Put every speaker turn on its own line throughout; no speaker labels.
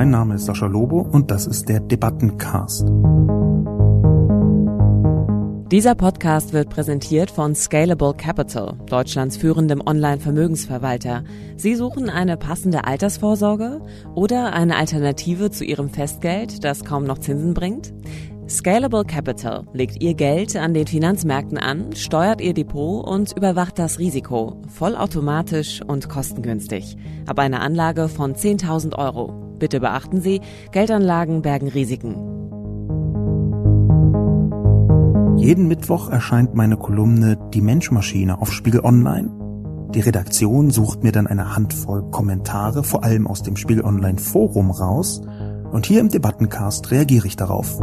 Mein Name ist Sascha Lobo und das ist der Debattencast.
Dieser Podcast wird präsentiert von Scalable Capital, Deutschlands führendem Online-Vermögensverwalter. Sie suchen eine passende Altersvorsorge oder eine Alternative zu Ihrem Festgeld, das kaum noch Zinsen bringt? Scalable Capital legt ihr Geld an den Finanzmärkten an, steuert ihr Depot und überwacht das Risiko, vollautomatisch und kostengünstig. Ab einer Anlage von 10.000 Euro. Bitte beachten Sie, Geldanlagen bergen Risiken.
Jeden Mittwoch erscheint meine Kolumne Die Menschmaschine auf Spiegel Online. Die Redaktion sucht mir dann eine Handvoll Kommentare, vor allem aus dem Spiegel Online Forum raus, und hier im Debattencast reagiere ich darauf.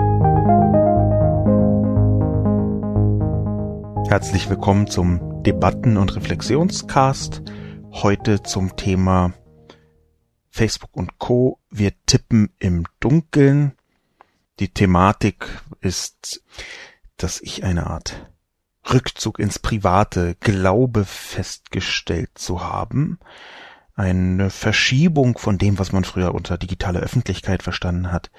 Herzlich willkommen zum Debatten- und Reflexionscast. Heute zum Thema Facebook und Co. Wir tippen im Dunkeln. Die Thematik ist, dass ich eine Art Rückzug ins Private glaube festgestellt zu haben. Eine Verschiebung von dem, was man früher unter digitale Öffentlichkeit verstanden hat,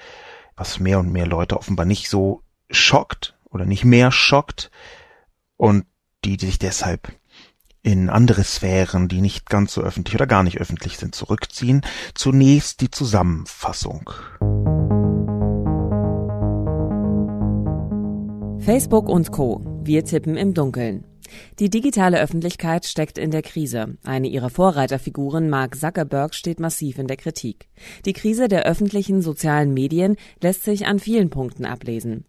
was mehr und mehr Leute offenbar nicht so schockt oder nicht mehr schockt, und die, sich deshalb in andere Sphären, die nicht ganz so öffentlich oder gar nicht öffentlich sind, zurückziehen. Zunächst die Zusammenfassung.
Facebook und Co. Wir tippen im Dunkeln. Die digitale Öffentlichkeit steckt in der Krise. Eine ihrer Vorreiterfiguren, Mark Zuckerberg, steht massiv in der Kritik. Die Krise der öffentlichen sozialen Medien lässt sich an vielen Punkten ablesen.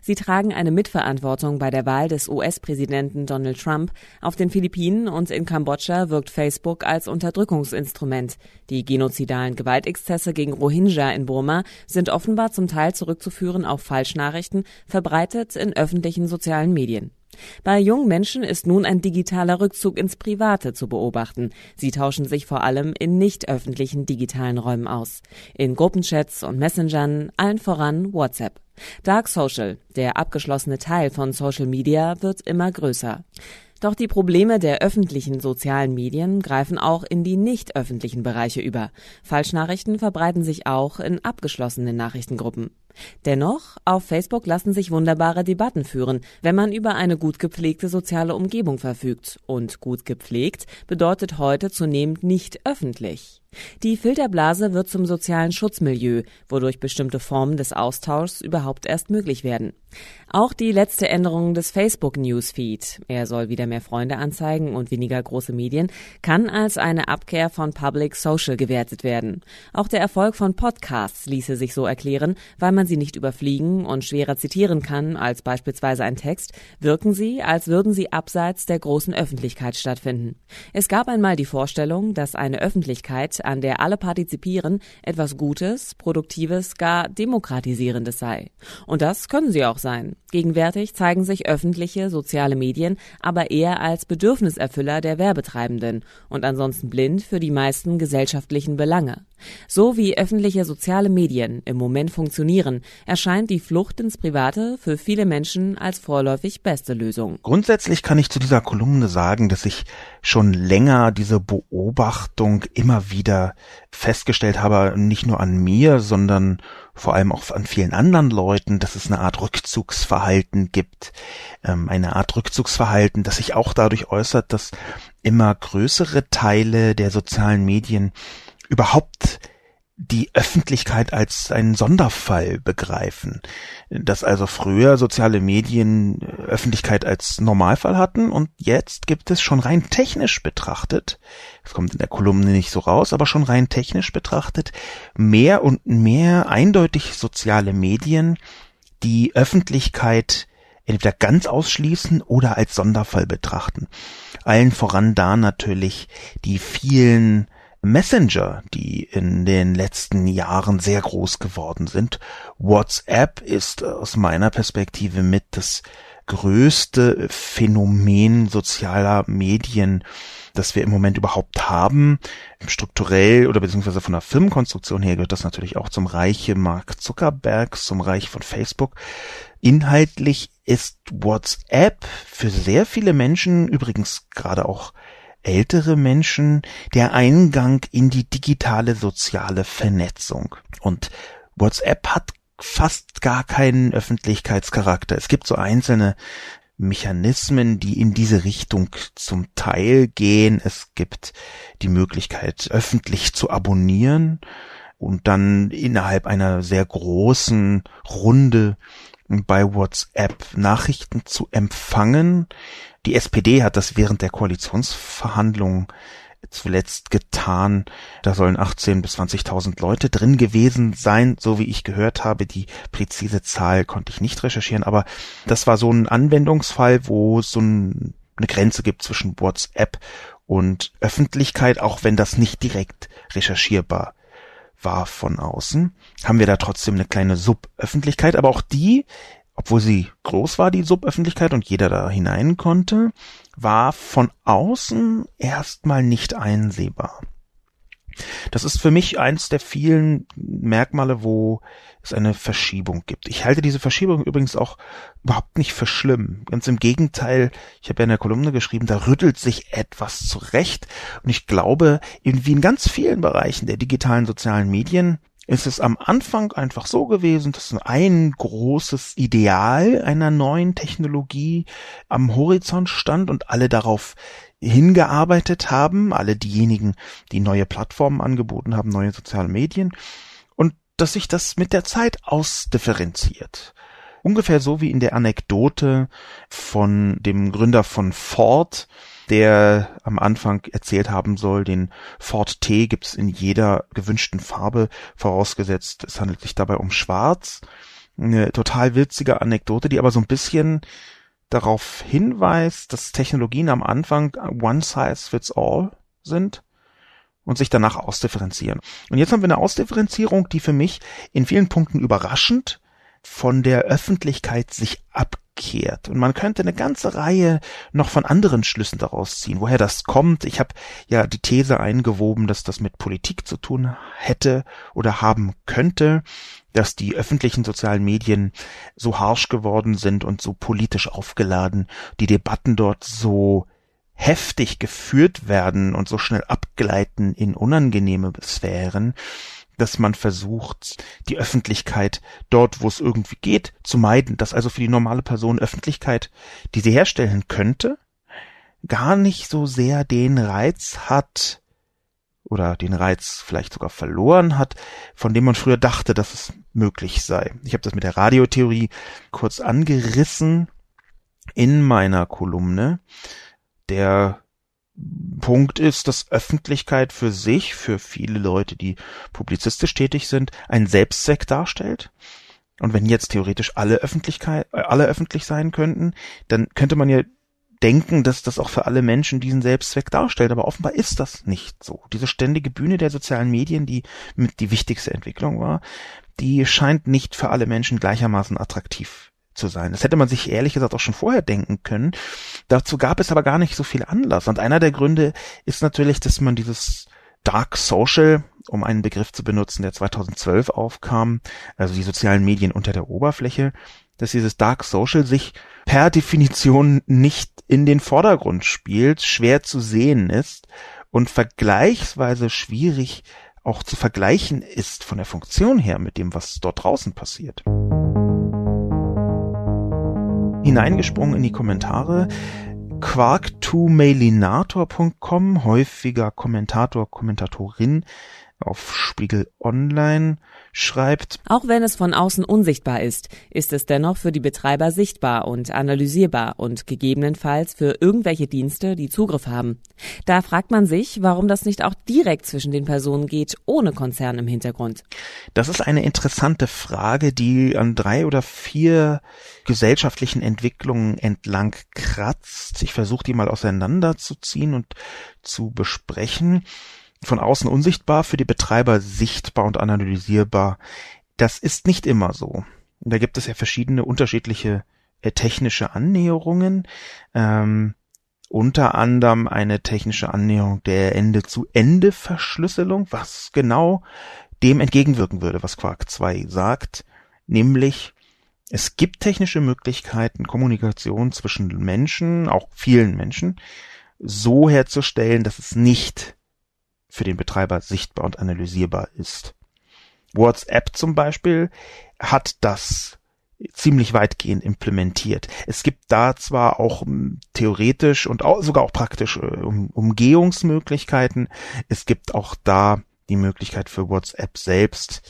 Sie tragen eine Mitverantwortung bei der Wahl des US-Präsidenten Donald Trump. Auf den Philippinen und in Kambodscha wirkt Facebook als Unterdrückungsinstrument. Die genozidalen Gewaltexzesse gegen Rohingya in Burma sind offenbar zum Teil zurückzuführen auf Falschnachrichten, verbreitet in öffentlichen sozialen Medien. Bei jungen Menschen ist nun ein digitaler Rückzug ins Private zu beobachten. Sie tauschen sich vor allem in nicht öffentlichen digitalen Räumen aus. In Gruppenchats und Messengern, allen voran WhatsApp. Dark Social, der abgeschlossene Teil von Social Media, wird immer größer. Doch die Probleme der öffentlichen sozialen Medien greifen auch in die nicht öffentlichen Bereiche über. Falschnachrichten verbreiten sich auch in abgeschlossenen Nachrichtengruppen. Dennoch, auf Facebook lassen sich wunderbare Debatten führen, wenn man über eine gut gepflegte soziale Umgebung verfügt. Und gut gepflegt bedeutet heute zunehmend nicht öffentlich. Die Filterblase wird zum sozialen Schutzmilieu, wodurch bestimmte Formen des Austauschs überhaupt erst möglich werden. Auch die letzte Änderung des Facebook Newsfeed, er soll wieder mehr Freunde anzeigen und weniger große Medien, kann als eine Abkehr von Public Social gewertet werden. Auch der Erfolg von Podcasts ließe sich so erklären, weil man sie nicht überfliegen und schwerer zitieren kann als beispielsweise ein Text, wirken sie, als würden sie abseits der großen Öffentlichkeit stattfinden. Es gab einmal die Vorstellung, dass eine Öffentlichkeit, an der alle partizipieren, etwas Gutes, Produktives, gar Demokratisierendes sei. Und das können sie auch sein. Gegenwärtig zeigen sich öffentliche soziale Medien aber eher als Bedürfniserfüller der Werbetreibenden und ansonsten blind für die meisten gesellschaftlichen Belange. So wie öffentliche soziale Medien im Moment funktionieren, erscheint die Flucht ins Private für viele Menschen als vorläufig beste Lösung.
Grundsätzlich kann ich zu dieser Kolumne sagen, dass ich schon länger diese Beobachtung immer wieder festgestellt habe, nicht nur an mir, sondern vor allem auch an vielen anderen Leuten, dass es eine Art Rückzugsverhalten gibt, ähm, eine Art Rückzugsverhalten, das sich auch dadurch äußert, dass immer größere Teile der sozialen Medien überhaupt die Öffentlichkeit als einen Sonderfall begreifen. Dass also früher soziale Medien äh, Öffentlichkeit als Normalfall hatten und jetzt gibt es schon rein technisch betrachtet, das kommt in der Kolumne nicht so raus, aber schon rein technisch betrachtet, mehr und mehr eindeutig soziale Medien, die Öffentlichkeit entweder ganz ausschließen oder als Sonderfall betrachten. Allen voran da natürlich die vielen Messenger, die in den letzten Jahren sehr groß geworden sind. WhatsApp ist aus meiner Perspektive mit das größte Phänomen sozialer Medien, das wir im Moment überhaupt haben. Strukturell oder beziehungsweise von der Firmenkonstruktion her gehört das natürlich auch zum Reiche Mark Zuckerberg, zum Reich von Facebook. Inhaltlich ist WhatsApp für sehr viele Menschen, übrigens gerade auch ältere Menschen der Eingang in die digitale soziale Vernetzung. Und WhatsApp hat fast gar keinen Öffentlichkeitscharakter. Es gibt so einzelne Mechanismen, die in diese Richtung zum Teil gehen. Es gibt die Möglichkeit, öffentlich zu abonnieren und dann innerhalb einer sehr großen Runde bei WhatsApp Nachrichten zu empfangen. Die SPD hat das während der Koalitionsverhandlungen zuletzt getan. Da sollen 18 bis 20.000 Leute drin gewesen sein, so wie ich gehört habe. Die präzise Zahl konnte ich nicht recherchieren, aber das war so ein Anwendungsfall, wo es so ein, eine Grenze gibt zwischen WhatsApp und Öffentlichkeit, auch wenn das nicht direkt recherchierbar war von außen, haben wir da trotzdem eine kleine Suböffentlichkeit, aber auch die obwohl sie groß war, die Suböffentlichkeit, und jeder da hinein konnte, war von außen erstmal nicht einsehbar. Das ist für mich eins der vielen Merkmale, wo es eine Verschiebung gibt. Ich halte diese Verschiebung übrigens auch überhaupt nicht für schlimm. Ganz im Gegenteil, ich habe ja in der Kolumne geschrieben, da rüttelt sich etwas zurecht. Und ich glaube, wie in ganz vielen Bereichen der digitalen sozialen Medien ist es am Anfang einfach so gewesen, dass ein großes Ideal einer neuen Technologie am Horizont stand und alle darauf hingearbeitet haben, alle diejenigen, die neue Plattformen angeboten haben, neue soziale Medien, und dass sich das mit der Zeit ausdifferenziert. Ungefähr so wie in der Anekdote von dem Gründer von Ford, der am Anfang erzählt haben soll, den Ford T gibt's in jeder gewünschten Farbe, vorausgesetzt es handelt sich dabei um Schwarz. Eine total witzige Anekdote, die aber so ein bisschen darauf hinweist, dass Technologien am Anfang one size fits all sind und sich danach ausdifferenzieren. Und jetzt haben wir eine Ausdifferenzierung, die für mich in vielen Punkten überraschend von der Öffentlichkeit sich ab umgekehrt. Und man könnte eine ganze Reihe noch von anderen Schlüssen daraus ziehen, woher das kommt. Ich habe ja die These eingewoben, dass das mit Politik zu tun hätte oder haben könnte, dass die öffentlichen sozialen Medien so harsch geworden sind und so politisch aufgeladen, die Debatten dort so heftig geführt werden und so schnell abgleiten in unangenehme Sphären, dass man versucht, die Öffentlichkeit dort, wo es irgendwie geht, zu meiden, dass also für die normale Person Öffentlichkeit, die sie herstellen könnte, gar nicht so sehr den Reiz hat oder den Reiz vielleicht sogar verloren hat, von dem man früher dachte, dass es möglich sei. Ich habe das mit der Radiotheorie kurz angerissen in meiner Kolumne. Der Punkt ist, dass Öffentlichkeit für sich, für viele Leute, die publizistisch tätig sind, ein Selbstzweck darstellt. Und wenn jetzt theoretisch alle Öffentlichkeit, äh, alle öffentlich sein könnten, dann könnte man ja denken, dass das auch für alle Menschen diesen Selbstzweck darstellt. Aber offenbar ist das nicht so. Diese ständige Bühne der sozialen Medien, die mit die wichtigste Entwicklung war, die scheint nicht für alle Menschen gleichermaßen attraktiv zu sein. Das hätte man sich ehrlich gesagt auch schon vorher denken können. Dazu gab es aber gar nicht so viel Anlass. Und einer der Gründe ist natürlich, dass man dieses Dark Social, um einen Begriff zu benutzen, der 2012 aufkam, also die sozialen Medien unter der Oberfläche, dass dieses Dark Social sich per Definition nicht in den Vordergrund spielt, schwer zu sehen ist und vergleichsweise schwierig auch zu vergleichen ist von der Funktion her mit dem, was dort draußen passiert hineingesprungen in die Kommentare. Quark2mailinator.com, häufiger Kommentator, Kommentatorin auf Spiegel Online schreibt.
Auch wenn es von außen unsichtbar ist, ist es dennoch für die Betreiber sichtbar und analysierbar und gegebenenfalls für irgendwelche Dienste, die Zugriff haben. Da fragt man sich, warum das nicht auch direkt zwischen den Personen geht, ohne Konzern im Hintergrund.
Das ist eine interessante Frage, die an drei oder vier gesellschaftlichen Entwicklungen entlang kratzt. Ich versuche die mal auseinanderzuziehen und zu besprechen von außen unsichtbar, für die Betreiber sichtbar und analysierbar. Das ist nicht immer so. Da gibt es ja verschiedene unterschiedliche äh, technische Annäherungen. Ähm, unter anderem eine technische Annäherung der Ende-zu-Ende-Verschlüsselung, was genau dem entgegenwirken würde, was Quark 2 sagt, nämlich es gibt technische Möglichkeiten, Kommunikation zwischen Menschen, auch vielen Menschen, so herzustellen, dass es nicht für den Betreiber sichtbar und analysierbar ist. WhatsApp zum Beispiel hat das ziemlich weitgehend implementiert. Es gibt da zwar auch hm, theoretisch und auch, sogar auch praktisch äh, um, Umgehungsmöglichkeiten. Es gibt auch da die Möglichkeit für WhatsApp selbst,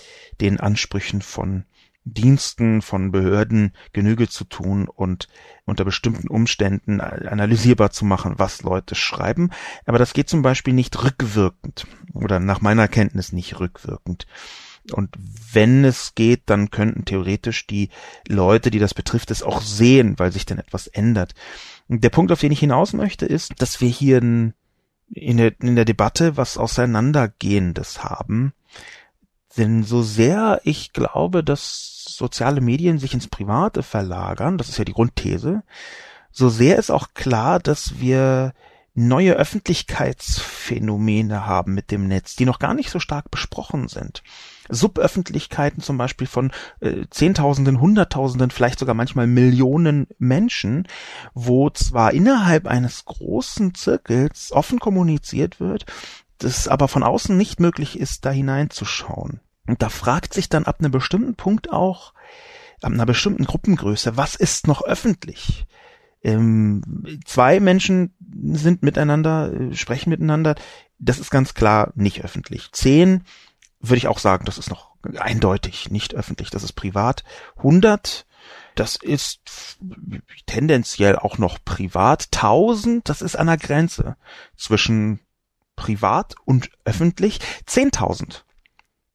den Ansprüchen von Diensten, von Behörden Genüge zu tun und unter bestimmten Umständen analysierbar zu machen, was Leute schreiben. Aber das geht zum Beispiel nicht rückwirkend oder nach meiner Kenntnis nicht rückwirkend. Und wenn es geht, dann könnten theoretisch die Leute, die das betrifft, es auch sehen, weil sich dann etwas ändert. Der Punkt, auf den ich hinaus möchte, ist, dass wir hier in, in, der, in der Debatte was Auseinandergehendes haben. Denn so sehr ich glaube, dass soziale Medien sich ins Private verlagern, das ist ja die Grundthese, so sehr ist auch klar, dass wir neue Öffentlichkeitsphänomene haben mit dem Netz, die noch gar nicht so stark besprochen sind. Suböffentlichkeiten zum Beispiel von äh, Zehntausenden, Hunderttausenden, vielleicht sogar manchmal Millionen Menschen, wo zwar innerhalb eines großen Zirkels offen kommuniziert wird, das aber von außen nicht möglich ist, da hineinzuschauen. Und da fragt sich dann ab einem bestimmten Punkt auch, ab einer bestimmten Gruppengröße, was ist noch öffentlich? Ähm, zwei Menschen sind miteinander, äh, sprechen miteinander. Das ist ganz klar nicht öffentlich. Zehn würde ich auch sagen, das ist noch eindeutig nicht öffentlich, das ist privat. 100, das ist tendenziell auch noch privat. 1000, das ist an der Grenze zwischen privat und öffentlich. 10.000,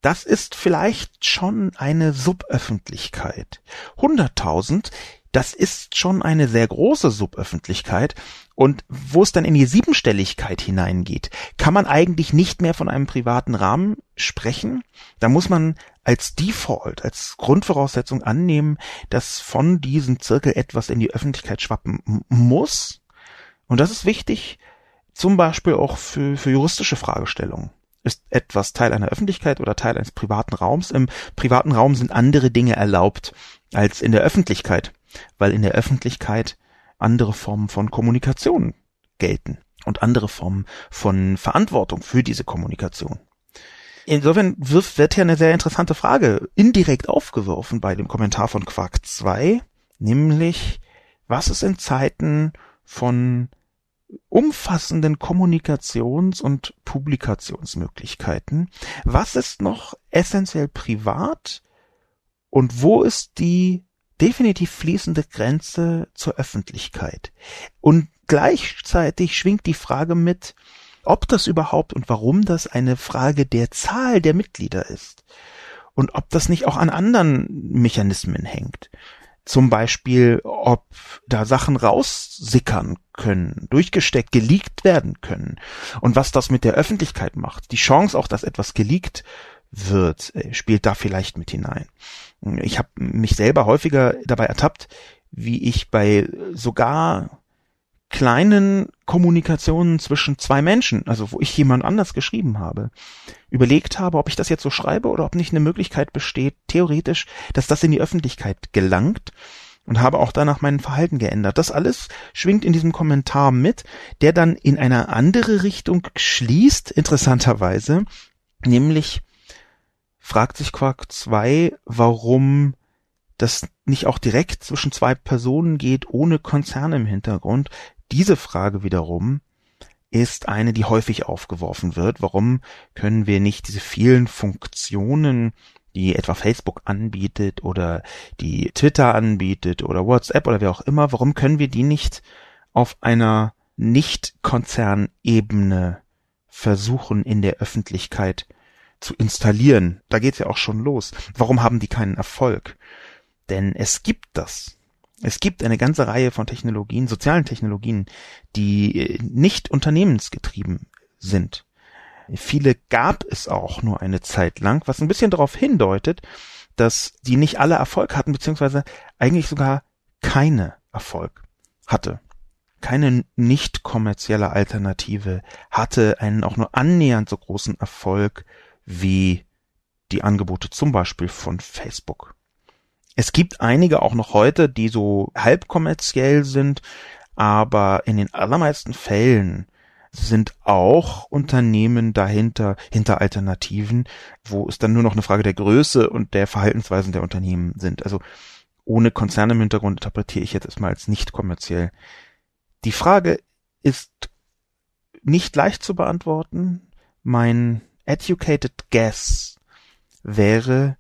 das ist vielleicht schon eine Suböffentlichkeit. 100.000, das ist schon eine sehr große Suböffentlichkeit. Und wo es dann in die Siebenstelligkeit hineingeht, kann man eigentlich nicht mehr von einem privaten Rahmen sprechen. Da muss man als Default, als Grundvoraussetzung annehmen, dass von diesem Zirkel etwas in die Öffentlichkeit schwappen muss. Und das ist wichtig, zum Beispiel auch für, für juristische Fragestellungen. Ist etwas Teil einer Öffentlichkeit oder Teil eines privaten Raums? Im privaten Raum sind andere Dinge erlaubt als in der Öffentlichkeit weil in der Öffentlichkeit andere Formen von Kommunikation gelten und andere Formen von Verantwortung für diese Kommunikation. Insofern wirft, wird hier eine sehr interessante Frage indirekt aufgeworfen bei dem Kommentar von Quark 2, nämlich, was ist in Zeiten von umfassenden Kommunikations- und Publikationsmöglichkeiten, was ist noch essentiell privat und wo ist die definitiv fließende Grenze zur Öffentlichkeit. Und gleichzeitig schwingt die Frage mit, ob das überhaupt und warum das eine Frage der Zahl der Mitglieder ist. Und ob das nicht auch an anderen Mechanismen hängt. Zum Beispiel, ob da Sachen raussickern können, durchgesteckt, geleakt werden können. Und was das mit der Öffentlichkeit macht. Die Chance auch, dass etwas geleakt wird, äh, spielt da vielleicht mit hinein. Ich habe mich selber häufiger dabei ertappt, wie ich bei sogar kleinen Kommunikationen zwischen zwei Menschen, also wo ich jemand anders geschrieben habe, überlegt habe, ob ich das jetzt so schreibe oder ob nicht eine Möglichkeit besteht, theoretisch, dass das in die Öffentlichkeit gelangt und habe auch danach mein Verhalten geändert. Das alles schwingt in diesem Kommentar mit, der dann in eine andere Richtung schließt, interessanterweise, nämlich fragt sich Quark 2, warum das nicht auch direkt zwischen zwei Personen geht, ohne Konzerne im Hintergrund. Diese Frage wiederum ist eine, die häufig aufgeworfen wird. Warum können wir nicht diese vielen Funktionen, die etwa Facebook anbietet oder die Twitter anbietet oder WhatsApp oder wer auch immer, warum können wir die nicht auf einer Nicht-Konzernebene versuchen in der Öffentlichkeit zu installieren. Da geht's ja auch schon los. Warum haben die keinen Erfolg? Denn es gibt das. Es gibt eine ganze Reihe von Technologien, sozialen Technologien, die äh, nicht unternehmensgetrieben sind. Viele gab es auch nur eine Zeit lang, was ein bisschen darauf hindeutet, dass die nicht alle Erfolg hatten, beziehungsweise eigentlich sogar keine Erfolg hatte. Keine nicht kommerzielle Alternative hatte einen auch nur annähernd so großen Erfolg wie die Angebote zum Beispiel von Facebook. Es gibt einige auch noch heute, die so halb kommerziell sind, aber in den allermeisten Fällen sind auch Unternehmen dahinter, hinter Alternativen, wo es dann nur noch eine Frage der Größe und der Verhaltensweisen der Unternehmen sind. Also ohne Konzerne im Hintergrund interpretiere ich jetzt erstmal als nicht kommerziell. Die Frage ist nicht leicht zu beantworten. Mein educated guess wäre,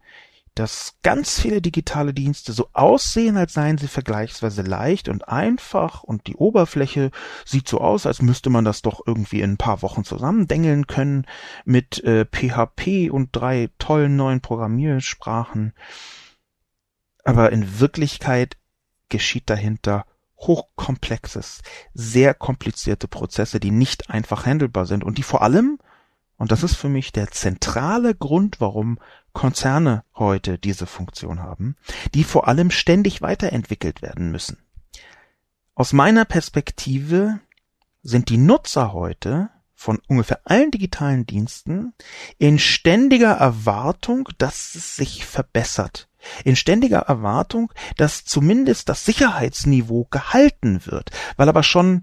dass ganz viele digitale Dienste so aussehen, als seien sie vergleichsweise leicht und einfach und die Oberfläche sieht so aus, als müsste man das doch irgendwie in ein paar Wochen zusammendengeln können mit äh, PHP und drei tollen neuen Programmiersprachen. Aber in Wirklichkeit geschieht dahinter hochkomplexes, sehr komplizierte Prozesse, die nicht einfach handelbar sind und die vor allem und das ist für mich der zentrale Grund, warum Konzerne heute diese Funktion haben, die vor allem ständig weiterentwickelt werden müssen. Aus meiner Perspektive sind die Nutzer heute von ungefähr allen digitalen Diensten in ständiger Erwartung, dass es sich verbessert. In ständiger Erwartung, dass zumindest das Sicherheitsniveau gehalten wird, weil aber schon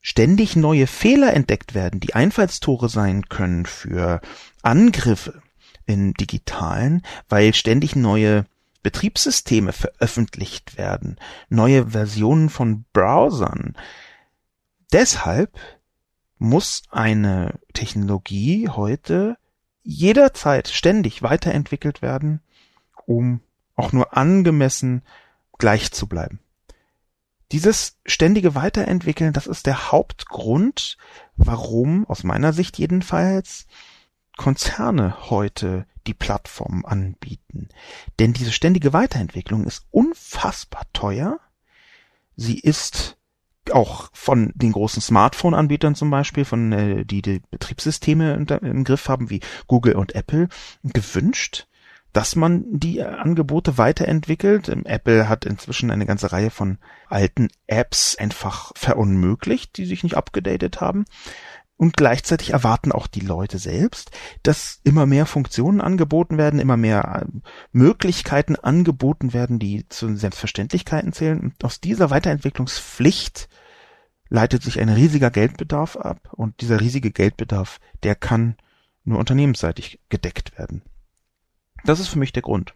ständig neue Fehler entdeckt werden, die Einfallstore sein können für Angriffe in digitalen, weil ständig neue Betriebssysteme veröffentlicht werden, neue Versionen von Browsern. Deshalb muss eine Technologie heute jederzeit ständig weiterentwickelt werden, um auch nur angemessen gleich zu bleiben. Dieses ständige Weiterentwickeln, das ist der Hauptgrund, warum, aus meiner Sicht jedenfalls, Konzerne heute die Plattform anbieten. Denn diese ständige Weiterentwicklung ist unfassbar teuer. Sie ist auch von den großen Smartphone-Anbietern zum Beispiel, von äh, die die Betriebssysteme im Griff haben, wie Google und Apple, gewünscht dass man die Angebote weiterentwickelt. Apple hat inzwischen eine ganze Reihe von alten Apps einfach verunmöglicht, die sich nicht abgedatet haben. Und gleichzeitig erwarten auch die Leute selbst, dass immer mehr Funktionen angeboten werden, immer mehr äh, Möglichkeiten angeboten werden, die zu Selbstverständlichkeiten zählen. Und aus dieser Weiterentwicklungspflicht leitet sich ein riesiger Geldbedarf ab. Und dieser riesige Geldbedarf, der kann nur unternehmensseitig gedeckt werden. Das ist für mich der Grund.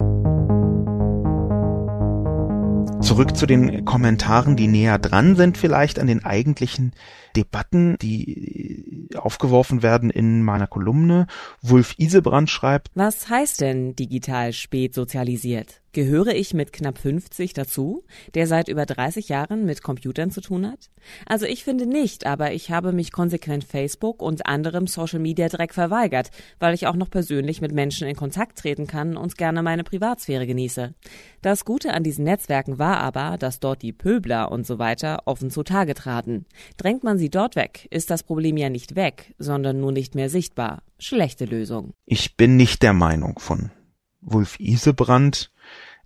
Zurück zu den Kommentaren, die näher dran sind vielleicht an den eigentlichen Debatten, die aufgeworfen werden in meiner Kolumne. Wulf Isebrand schreibt,
Was heißt denn digital spät sozialisiert? Gehöre ich mit knapp 50 dazu, der seit über 30 Jahren mit Computern zu tun hat? Also ich finde nicht, aber ich habe mich konsequent Facebook und anderem Social Media Dreck verweigert, weil ich auch noch persönlich mit Menschen in Kontakt treten kann und gerne meine Privatsphäre genieße. Das Gute an diesen Netzwerken war aber, dass dort die Pöbler und so weiter offen zutage traten. Drängt man sie dort weg, ist das Problem ja nicht weg, sondern nur nicht mehr sichtbar. Schlechte Lösung.
Ich bin nicht der Meinung von Wulf Isebrand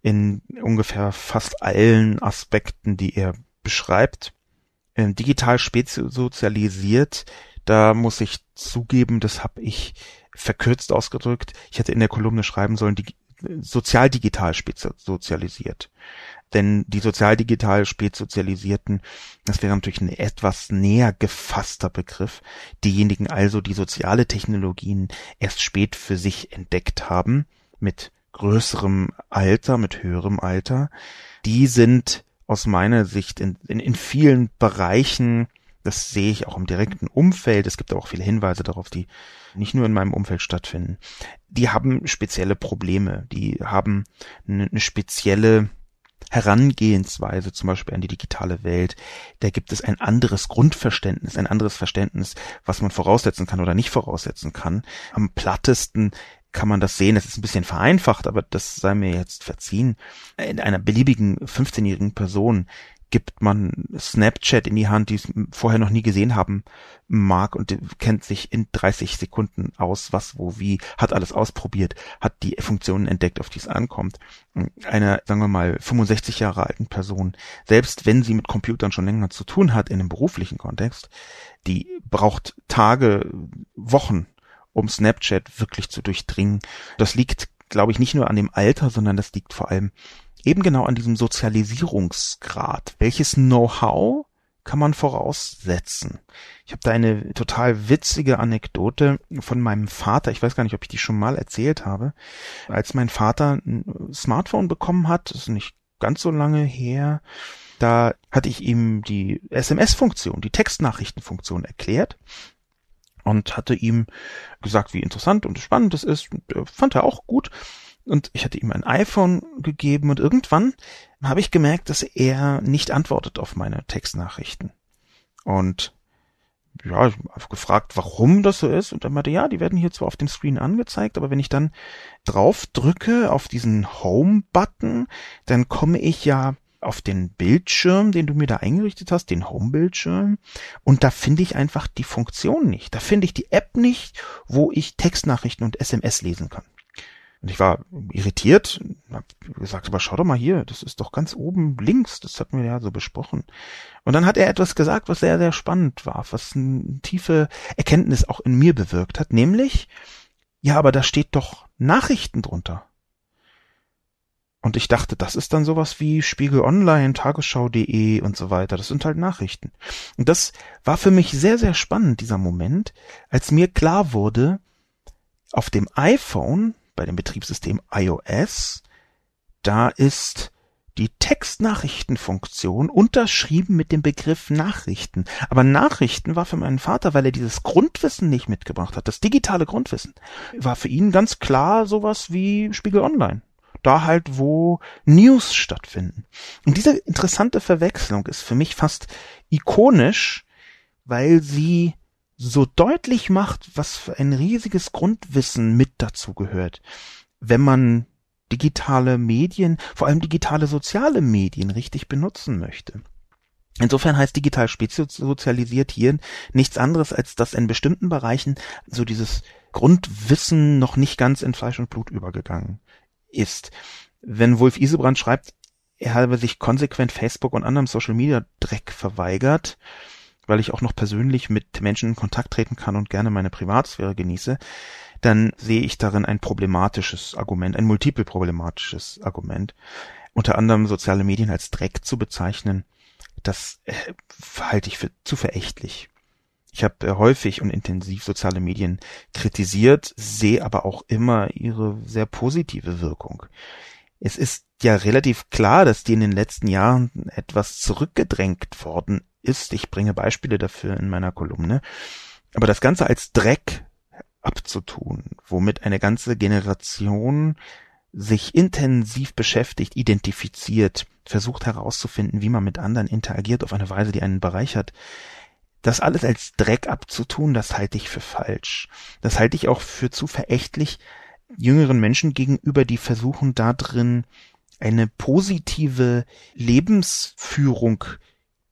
in ungefähr fast allen Aspekten, die er beschreibt. Ähm, digital spezialisiert, da muss ich zugeben, das habe ich verkürzt ausgedrückt. Ich hätte in der Kolumne schreiben sollen, die, sozialdigital sozialisiert. Denn die sozialdigital spätsozialisierten, das wäre natürlich ein etwas näher gefasster Begriff. Diejenigen also, die soziale Technologien erst spät für sich entdeckt haben, mit größerem Alter, mit höherem Alter, die sind aus meiner Sicht in, in, in vielen Bereichen, das sehe ich auch im direkten Umfeld, es gibt auch viele Hinweise darauf, die nicht nur in meinem Umfeld stattfinden, die haben spezielle Probleme, die haben eine, eine spezielle Herangehensweise zum Beispiel an die digitale Welt, da gibt es ein anderes Grundverständnis, ein anderes Verständnis, was man voraussetzen kann oder nicht voraussetzen kann. Am plattesten kann man das sehen. Es ist ein bisschen vereinfacht, aber das sei mir jetzt verziehen. In einer beliebigen 15-jährigen Person gibt man Snapchat in die Hand, die es vorher noch nie gesehen haben mag und kennt sich in 30 Sekunden aus, was, wo, wie, hat alles ausprobiert, hat die Funktionen entdeckt, auf die es ankommt. Einer, sagen wir mal, 65 Jahre alten Person, selbst wenn sie mit Computern schon länger zu tun hat in einem beruflichen Kontext, die braucht Tage, Wochen, um Snapchat wirklich zu durchdringen. Das liegt, glaube ich, nicht nur an dem Alter, sondern das liegt vor allem eben genau an diesem Sozialisierungsgrad. Welches Know-how kann man voraussetzen. Ich habe da eine total witzige Anekdote von meinem Vater. Ich weiß gar nicht, ob ich die schon mal erzählt habe. Als mein Vater ein Smartphone bekommen hat, ist nicht ganz so lange her, da hatte ich ihm die SMS-Funktion, die Textnachrichtenfunktion erklärt und hatte ihm gesagt, wie interessant und spannend es ist. Und, äh, fand er auch gut. Und ich hatte ihm ein iPhone gegeben und irgendwann habe ich gemerkt, dass er nicht antwortet auf meine Textnachrichten. Und ja, ich habe gefragt, warum das so ist. Und er meinte, ja, die werden hier zwar auf dem Screen angezeigt, aber wenn ich dann drauf drücke auf diesen Home-Button, dann komme ich ja auf den Bildschirm, den du mir da eingerichtet hast, den Home-Bildschirm, und da finde ich einfach die Funktion nicht. Da finde ich die App nicht, wo ich Textnachrichten und SMS lesen kann. Und ich war irritiert, hab gesagt, aber schau doch mal hier, das ist doch ganz oben links, das hatten wir ja so besprochen. Und dann hat er etwas gesagt, was sehr, sehr spannend war, was eine tiefe Erkenntnis auch in mir bewirkt hat, nämlich, ja, aber da steht doch Nachrichten drunter. Und ich dachte, das ist dann sowas wie Spiegel Online, Tagesschau.de und so weiter. Das sind halt Nachrichten. Und das war für mich sehr, sehr spannend, dieser Moment, als mir klar wurde, auf dem iPhone, bei dem Betriebssystem iOS, da ist die Textnachrichtenfunktion unterschrieben mit dem Begriff Nachrichten. Aber Nachrichten war für meinen Vater, weil er dieses Grundwissen nicht mitgebracht hat, das digitale Grundwissen, war für ihn ganz klar sowas wie Spiegel Online da halt, wo News stattfinden. Und diese interessante Verwechslung ist für mich fast ikonisch, weil sie so deutlich macht, was für ein riesiges Grundwissen mit dazu gehört, wenn man digitale Medien, vor allem digitale soziale Medien richtig benutzen möchte. Insofern heißt digital spezialisiert hier nichts anderes, als dass in bestimmten Bereichen so dieses Grundwissen noch nicht ganz in Fleisch und Blut übergegangen ist. Wenn Wolf Isebrand schreibt, er habe sich konsequent Facebook und anderem Social Media Dreck verweigert, weil ich auch noch persönlich mit Menschen in Kontakt treten kann und gerne meine Privatsphäre genieße, dann sehe ich darin ein problematisches Argument, ein multiple problematisches Argument. Unter anderem soziale Medien als Dreck zu bezeichnen, das äh, halte ich für zu verächtlich. Ich habe äh, häufig und intensiv soziale Medien kritisiert, sehe aber auch immer ihre sehr positive Wirkung. Es ist ja relativ klar, dass die in den letzten Jahren etwas zurückgedrängt worden ist. Ich bringe Beispiele dafür in meiner Kolumne. Aber das Ganze als Dreck abzutun, womit eine ganze Generation sich intensiv beschäftigt, identifiziert, versucht herauszufinden, wie man mit anderen interagiert auf eine Weise, die einen bereichert, das alles als Dreck abzutun, das halte ich für falsch. Das halte ich auch für zu verächtlich jüngeren Menschen gegenüber, die versuchen da drin eine positive Lebensführung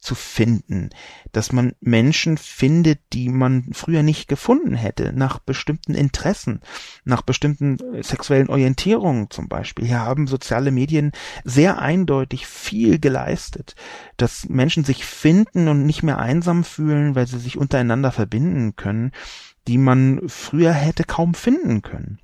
zu finden, dass man Menschen findet, die man früher nicht gefunden hätte, nach bestimmten Interessen, nach bestimmten äh, sexuellen Orientierungen zum Beispiel. Hier haben soziale Medien sehr eindeutig viel geleistet, dass Menschen sich finden und nicht mehr einsam fühlen, weil sie sich untereinander verbinden können, die man früher hätte kaum finden können.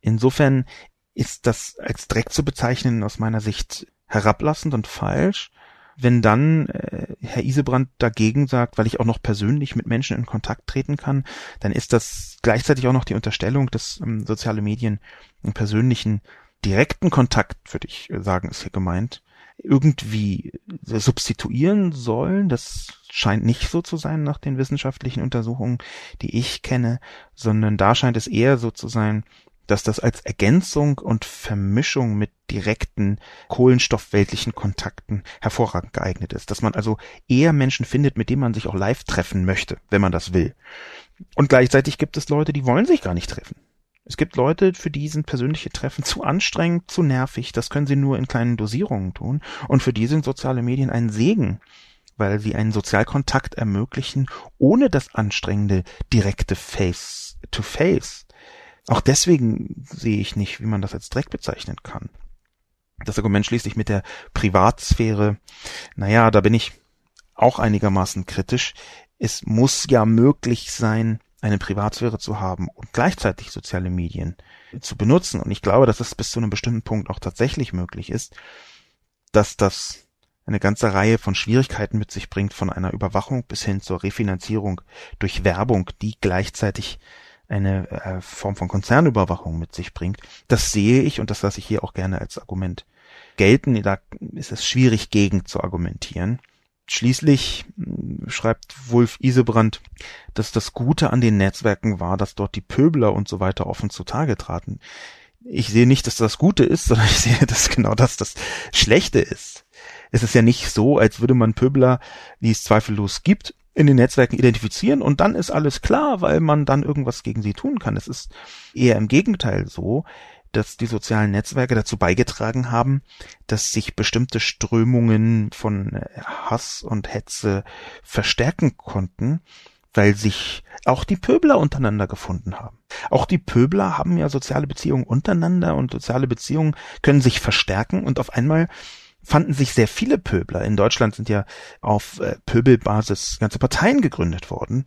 Insofern ist das als Dreck zu bezeichnen aus meiner Sicht herablassend und falsch wenn dann äh, Herr Isebrand dagegen sagt, weil ich auch noch persönlich mit Menschen in Kontakt treten kann, dann ist das gleichzeitig auch noch die Unterstellung, dass ähm, soziale Medien einen persönlichen direkten Kontakt, würde ich sagen, ist hier gemeint, irgendwie substituieren sollen. Das scheint nicht so zu sein nach den wissenschaftlichen Untersuchungen, die ich kenne, sondern da scheint es eher so zu sein, dass das als Ergänzung und Vermischung mit direkten kohlenstoffweltlichen Kontakten hervorragend geeignet ist. Dass man also eher Menschen findet, mit denen man sich auch live treffen möchte, wenn man das will. Und gleichzeitig gibt es Leute, die wollen sich gar nicht treffen. Es gibt Leute, für die sind persönliche Treffen zu anstrengend, zu nervig, das können sie nur in kleinen Dosierungen tun. Und für die sind soziale Medien ein Segen, weil sie einen Sozialkontakt ermöglichen, ohne das anstrengende direkte Face-to-Face. Auch deswegen sehe ich nicht, wie man das als Dreck bezeichnen kann. Das Argument schließlich mit der Privatsphäre, naja, da bin ich auch einigermaßen kritisch. Es muss ja möglich sein, eine Privatsphäre zu haben und gleichzeitig soziale Medien zu benutzen. Und ich glaube, dass es bis zu einem bestimmten Punkt auch tatsächlich möglich ist, dass das eine ganze Reihe von Schwierigkeiten mit sich bringt, von einer Überwachung bis hin zur Refinanzierung durch Werbung, die gleichzeitig eine äh, Form von Konzernüberwachung mit sich bringt. Das sehe ich und das lasse ich hier auch gerne als Argument gelten. Da ist es schwierig gegen zu argumentieren. Schließlich hm, schreibt Wolf Isebrand, dass das Gute an den Netzwerken war, dass dort die Pöbler und so weiter offen zutage traten. Ich sehe nicht, dass das Gute ist, sondern ich sehe, dass genau das das Schlechte ist. Es ist ja nicht so, als würde man Pöbler, die es zweifellos gibt, in den Netzwerken identifizieren und dann ist alles klar, weil man dann irgendwas gegen sie tun kann. Es ist eher im Gegenteil so, dass die sozialen Netzwerke dazu beigetragen haben, dass sich bestimmte Strömungen von äh, Hass und Hetze verstärken konnten, weil sich auch die Pöbler untereinander gefunden haben. Auch die Pöbler haben ja soziale Beziehungen untereinander und soziale Beziehungen können sich verstärken und auf einmal fanden sich sehr viele Pöbler. In Deutschland sind ja auf äh, Pöbelbasis ganze Parteien gegründet worden,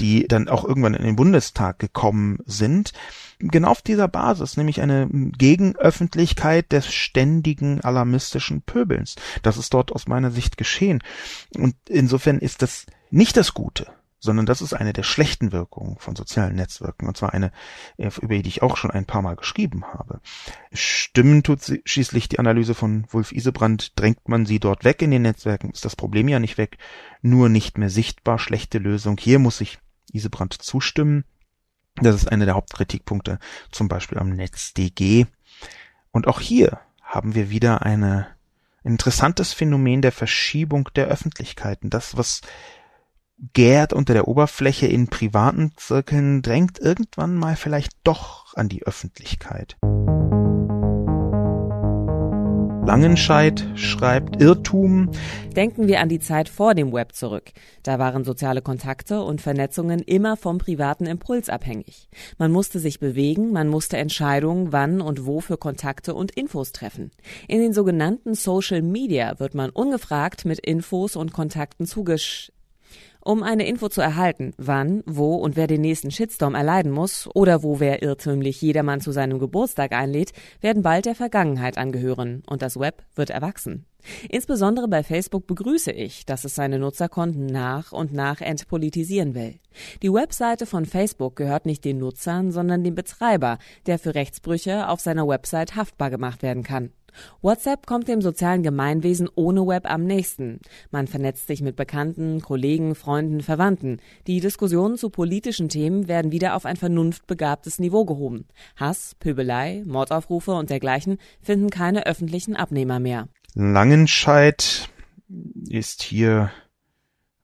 die dann auch irgendwann in den Bundestag gekommen sind. Genau auf dieser Basis, nämlich eine Gegenöffentlichkeit des ständigen alarmistischen Pöbelns. Das ist dort aus meiner Sicht geschehen. Und insofern ist das nicht das Gute sondern das ist eine der schlechten Wirkungen von sozialen Netzwerken, und zwar eine, äh, über die ich auch schon ein paar Mal geschrieben habe. Stimmen tut sie, schließlich die Analyse von Wolf Isebrand, drängt man sie dort weg in den Netzwerken, ist das Problem ja nicht weg, nur nicht mehr sichtbar, schlechte Lösung. Hier muss ich Isebrand zustimmen. Das ist einer der Hauptkritikpunkte, zum Beispiel am NetzDG. Und auch hier haben wir wieder eine, ein interessantes Phänomen der Verschiebung der Öffentlichkeiten. Das, was gärt unter der Oberfläche in privaten Zirkeln, drängt irgendwann mal vielleicht doch an die Öffentlichkeit. Langenscheid schreibt Irrtum.
Denken wir an die Zeit vor dem Web zurück. Da waren soziale Kontakte und Vernetzungen immer vom privaten Impuls abhängig. Man musste sich bewegen, man musste Entscheidungen, wann und wo für Kontakte und Infos treffen. In den sogenannten Social Media wird man ungefragt mit Infos und Kontakten zugesch um eine Info zu erhalten, wann, wo und wer den nächsten Shitstorm erleiden muss oder wo wer irrtümlich jedermann zu seinem Geburtstag einlädt, werden bald der Vergangenheit angehören und das Web wird erwachsen. Insbesondere bei Facebook begrüße ich, dass es seine Nutzerkonten nach und nach entpolitisieren will. Die Webseite von Facebook gehört nicht den Nutzern, sondern dem Betreiber, der für Rechtsbrüche auf seiner Website haftbar gemacht werden kann. WhatsApp kommt dem sozialen Gemeinwesen ohne Web am nächsten. Man vernetzt sich mit Bekannten, Kollegen, Freunden, Verwandten. Die Diskussionen zu politischen Themen werden wieder auf ein vernunftbegabtes Niveau gehoben. Hass, Pöbelei, Mordaufrufe und dergleichen finden keine öffentlichen Abnehmer mehr.
Langenscheid ist hier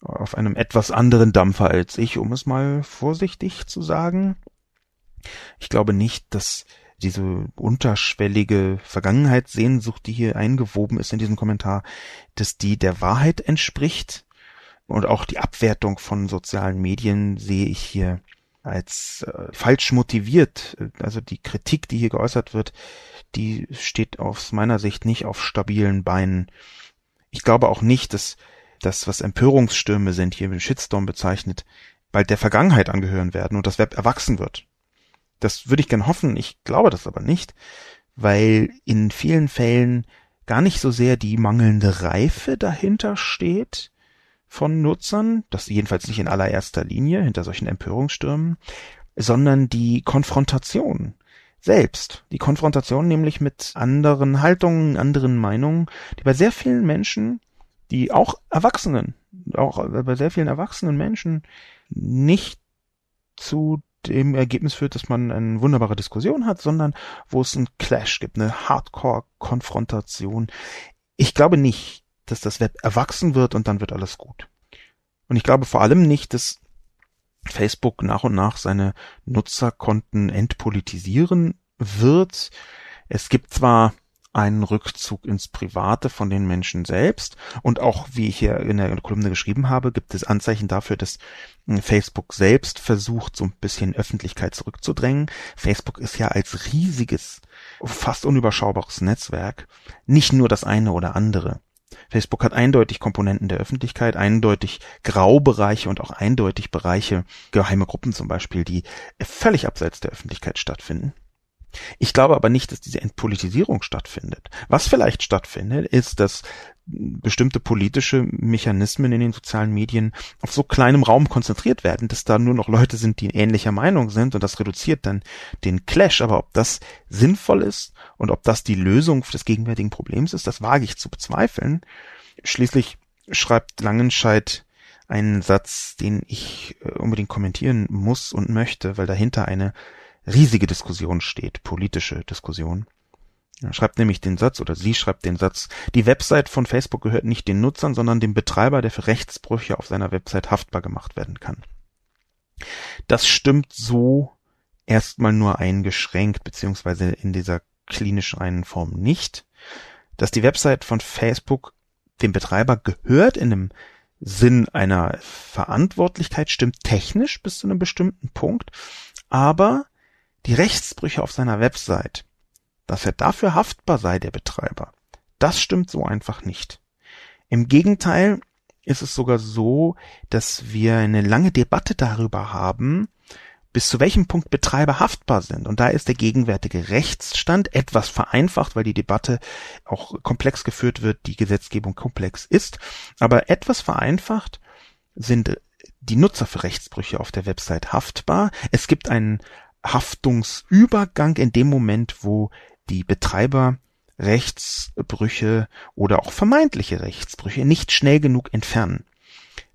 auf einem etwas anderen Dampfer als ich, um es mal vorsichtig zu sagen. Ich glaube nicht, dass diese unterschwellige Vergangenheitssehnsucht, die hier eingewoben ist in diesem Kommentar, dass die der Wahrheit entspricht. Und auch die Abwertung von sozialen Medien sehe ich hier als äh, falsch motiviert. Also die Kritik, die hier geäußert wird, die steht aus meiner Sicht nicht auf stabilen Beinen. Ich glaube auch nicht, dass das, was Empörungsstürme sind, hier mit Shitstorm bezeichnet, bald der Vergangenheit angehören werden und das Web erwachsen wird. Das würde ich gern hoffen, ich glaube das aber nicht, weil in vielen Fällen gar nicht so sehr die mangelnde Reife dahinter steht von Nutzern, das jedenfalls nicht in allererster Linie hinter solchen Empörungsstürmen, sondern die Konfrontation selbst. Die Konfrontation nämlich mit anderen Haltungen, anderen Meinungen, die bei sehr vielen Menschen, die auch Erwachsenen, auch bei sehr vielen erwachsenen Menschen nicht zu dem Ergebnis führt, dass man eine wunderbare Diskussion hat, sondern wo es einen Clash gibt, eine Hardcore-Konfrontation. Ich glaube nicht, dass das Web erwachsen wird und dann wird alles gut. Und ich glaube vor allem nicht, dass Facebook nach und nach seine Nutzerkonten entpolitisieren wird. Es gibt zwar einen Rückzug ins Private von den Menschen selbst. Und auch, wie ich hier in der Kolumne geschrieben habe, gibt es Anzeichen dafür, dass hm, Facebook selbst versucht, so ein bisschen Öffentlichkeit zurückzudrängen. Facebook ist ja als riesiges, fast unüberschaubares Netzwerk nicht nur das eine oder andere. Facebook hat eindeutig Komponenten der Öffentlichkeit, eindeutig Graubereiche und auch eindeutig Bereiche, geheime Gruppen zum Beispiel, die völlig abseits der Öffentlichkeit stattfinden. Ich glaube aber nicht, dass diese Entpolitisierung stattfindet. Was vielleicht stattfindet, ist, dass bestimmte politische Mechanismen in den sozialen Medien auf so kleinem Raum konzentriert werden, dass da nur noch Leute sind, die ähnlicher Meinung sind und das reduziert dann den Clash. Aber ob das sinnvoll ist und ob das die Lösung des gegenwärtigen Problems ist, das wage ich zu bezweifeln. Schließlich schreibt Langenscheid einen Satz, den ich äh, unbedingt kommentieren muss und möchte, weil dahinter eine riesige Diskussion steht, politische Diskussion. Er schreibt nämlich den Satz oder sie schreibt den Satz, die Website von Facebook gehört nicht den Nutzern, sondern dem Betreiber, der für Rechtsbrüche auf seiner Website haftbar gemacht werden kann. Das stimmt so erstmal nur eingeschränkt, beziehungsweise in dieser klinisch reinen Form nicht. Dass die Website von Facebook dem Betreiber gehört in einem Sinn einer Verantwortlichkeit, stimmt technisch bis zu einem bestimmten Punkt, aber die Rechtsbrüche auf seiner Website dass er dafür haftbar sei, der Betreiber. Das stimmt so einfach nicht. Im Gegenteil ist es sogar so, dass wir eine lange Debatte darüber haben, bis zu welchem Punkt Betreiber haftbar sind. Und da ist der gegenwärtige Rechtsstand etwas vereinfacht, weil die Debatte auch komplex geführt wird, die Gesetzgebung komplex ist. Aber etwas vereinfacht sind die Nutzer für Rechtsbrüche auf der Website haftbar. Es gibt einen Haftungsübergang in dem Moment, wo die Betreiber Rechtsbrüche oder auch vermeintliche Rechtsbrüche nicht schnell genug entfernen.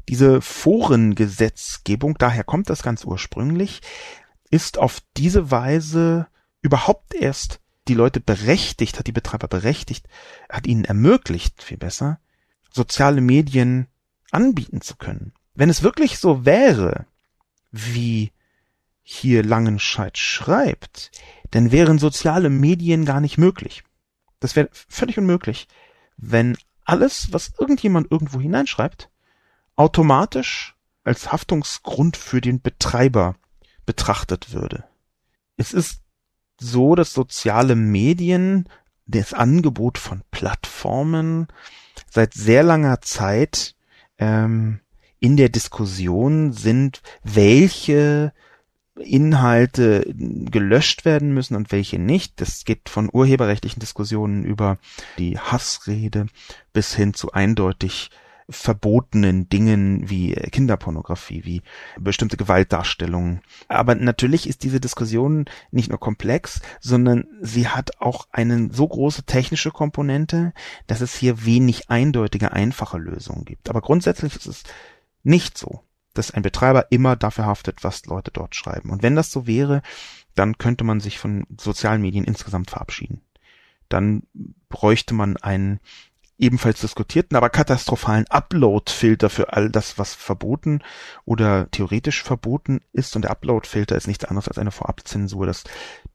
Diese Forengesetzgebung, daher kommt das ganz ursprünglich, ist auf diese Weise überhaupt erst die Leute berechtigt, hat die Betreiber berechtigt, hat ihnen ermöglicht, viel besser, soziale Medien anbieten zu können. Wenn es wirklich so wäre, wie hier Langenscheid schreibt, dann wären soziale Medien gar nicht möglich. Das wäre völlig unmöglich, wenn alles, was irgendjemand irgendwo hineinschreibt, automatisch als Haftungsgrund für den Betreiber betrachtet würde. Es ist so, dass soziale Medien, das Angebot von Plattformen seit sehr langer Zeit ähm, in der Diskussion sind, welche Inhalte gelöscht werden müssen und welche nicht. Das geht von urheberrechtlichen Diskussionen über die Hassrede bis hin zu eindeutig verbotenen Dingen wie Kinderpornografie, wie bestimmte Gewaltdarstellungen. Aber natürlich ist diese Diskussion nicht nur komplex, sondern sie hat auch eine so große technische Komponente, dass es hier wenig eindeutige, einfache Lösungen gibt. Aber grundsätzlich ist es nicht so dass ein Betreiber immer dafür haftet, was Leute dort schreiben. Und wenn das so wäre, dann könnte man sich von sozialen Medien insgesamt verabschieden. Dann bräuchte man einen ebenfalls diskutierten, aber katastrophalen Upload-Filter für all das, was verboten oder theoretisch verboten ist. Und der Upload-Filter ist nichts anderes als eine Vorabzensur. Das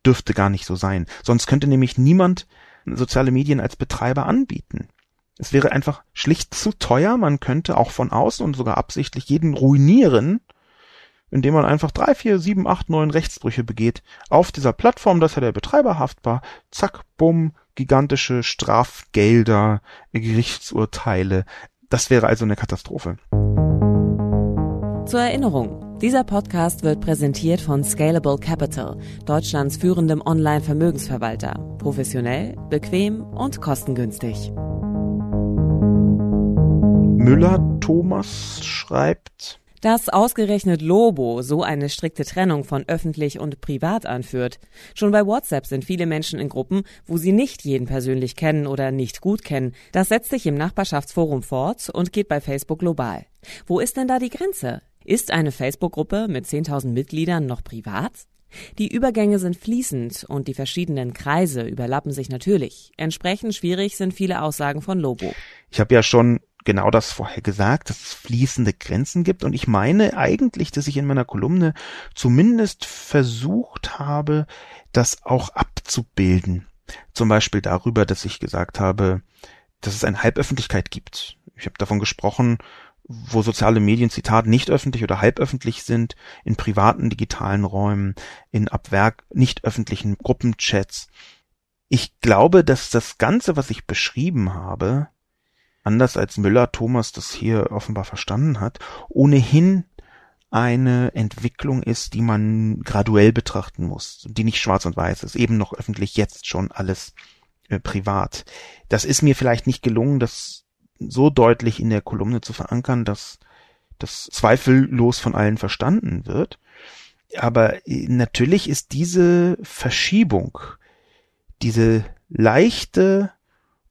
dürfte gar nicht so sein. Sonst könnte nämlich niemand soziale Medien als Betreiber anbieten. Es wäre einfach schlicht zu teuer. Man könnte auch von außen und sogar absichtlich jeden ruinieren, indem man einfach drei, vier, sieben, acht, neun Rechtsbrüche begeht. Auf dieser Plattform, das ist ja der Betreiber haftbar. Zack, bumm, gigantische Strafgelder, Gerichtsurteile. Das wäre also eine Katastrophe.
Zur Erinnerung, dieser Podcast wird präsentiert von Scalable Capital, Deutschlands führendem Online-Vermögensverwalter. Professionell, bequem und kostengünstig.
Müller-Thomas schreibt,
dass ausgerechnet Lobo so eine strikte Trennung von öffentlich und privat anführt. Schon bei WhatsApp sind viele Menschen in Gruppen, wo sie nicht jeden persönlich kennen oder nicht gut kennen. Das setzt sich im Nachbarschaftsforum fort und geht bei Facebook global. Wo ist denn da die Grenze? Ist eine Facebook-Gruppe mit 10.000 Mitgliedern noch privat? Die Übergänge sind fließend und die verschiedenen Kreise überlappen sich natürlich. Entsprechend schwierig sind viele Aussagen von Lobo.
Ich habe ja schon genau das vorher gesagt, dass es fließende Grenzen gibt. Und ich meine eigentlich, dass ich in meiner Kolumne zumindest versucht habe, das auch abzubilden. Zum Beispiel darüber, dass ich gesagt habe, dass es eine Halböffentlichkeit gibt. Ich habe davon gesprochen, wo soziale Medien, Zitat, nicht öffentlich oder halböffentlich sind, in privaten digitalen Räumen, in Abwerk nicht öffentlichen Gruppenchats. Ich glaube, dass das Ganze, was ich beschrieben habe, anders als Müller Thomas das hier offenbar verstanden hat, ohnehin eine Entwicklung ist, die man graduell betrachten muss, die nicht schwarz und weiß ist, eben noch öffentlich, jetzt schon alles äh, privat. Das ist mir vielleicht nicht gelungen, das so deutlich in der Kolumne zu verankern, dass das zweifellos von allen verstanden wird. Aber äh, natürlich ist diese Verschiebung, diese leichte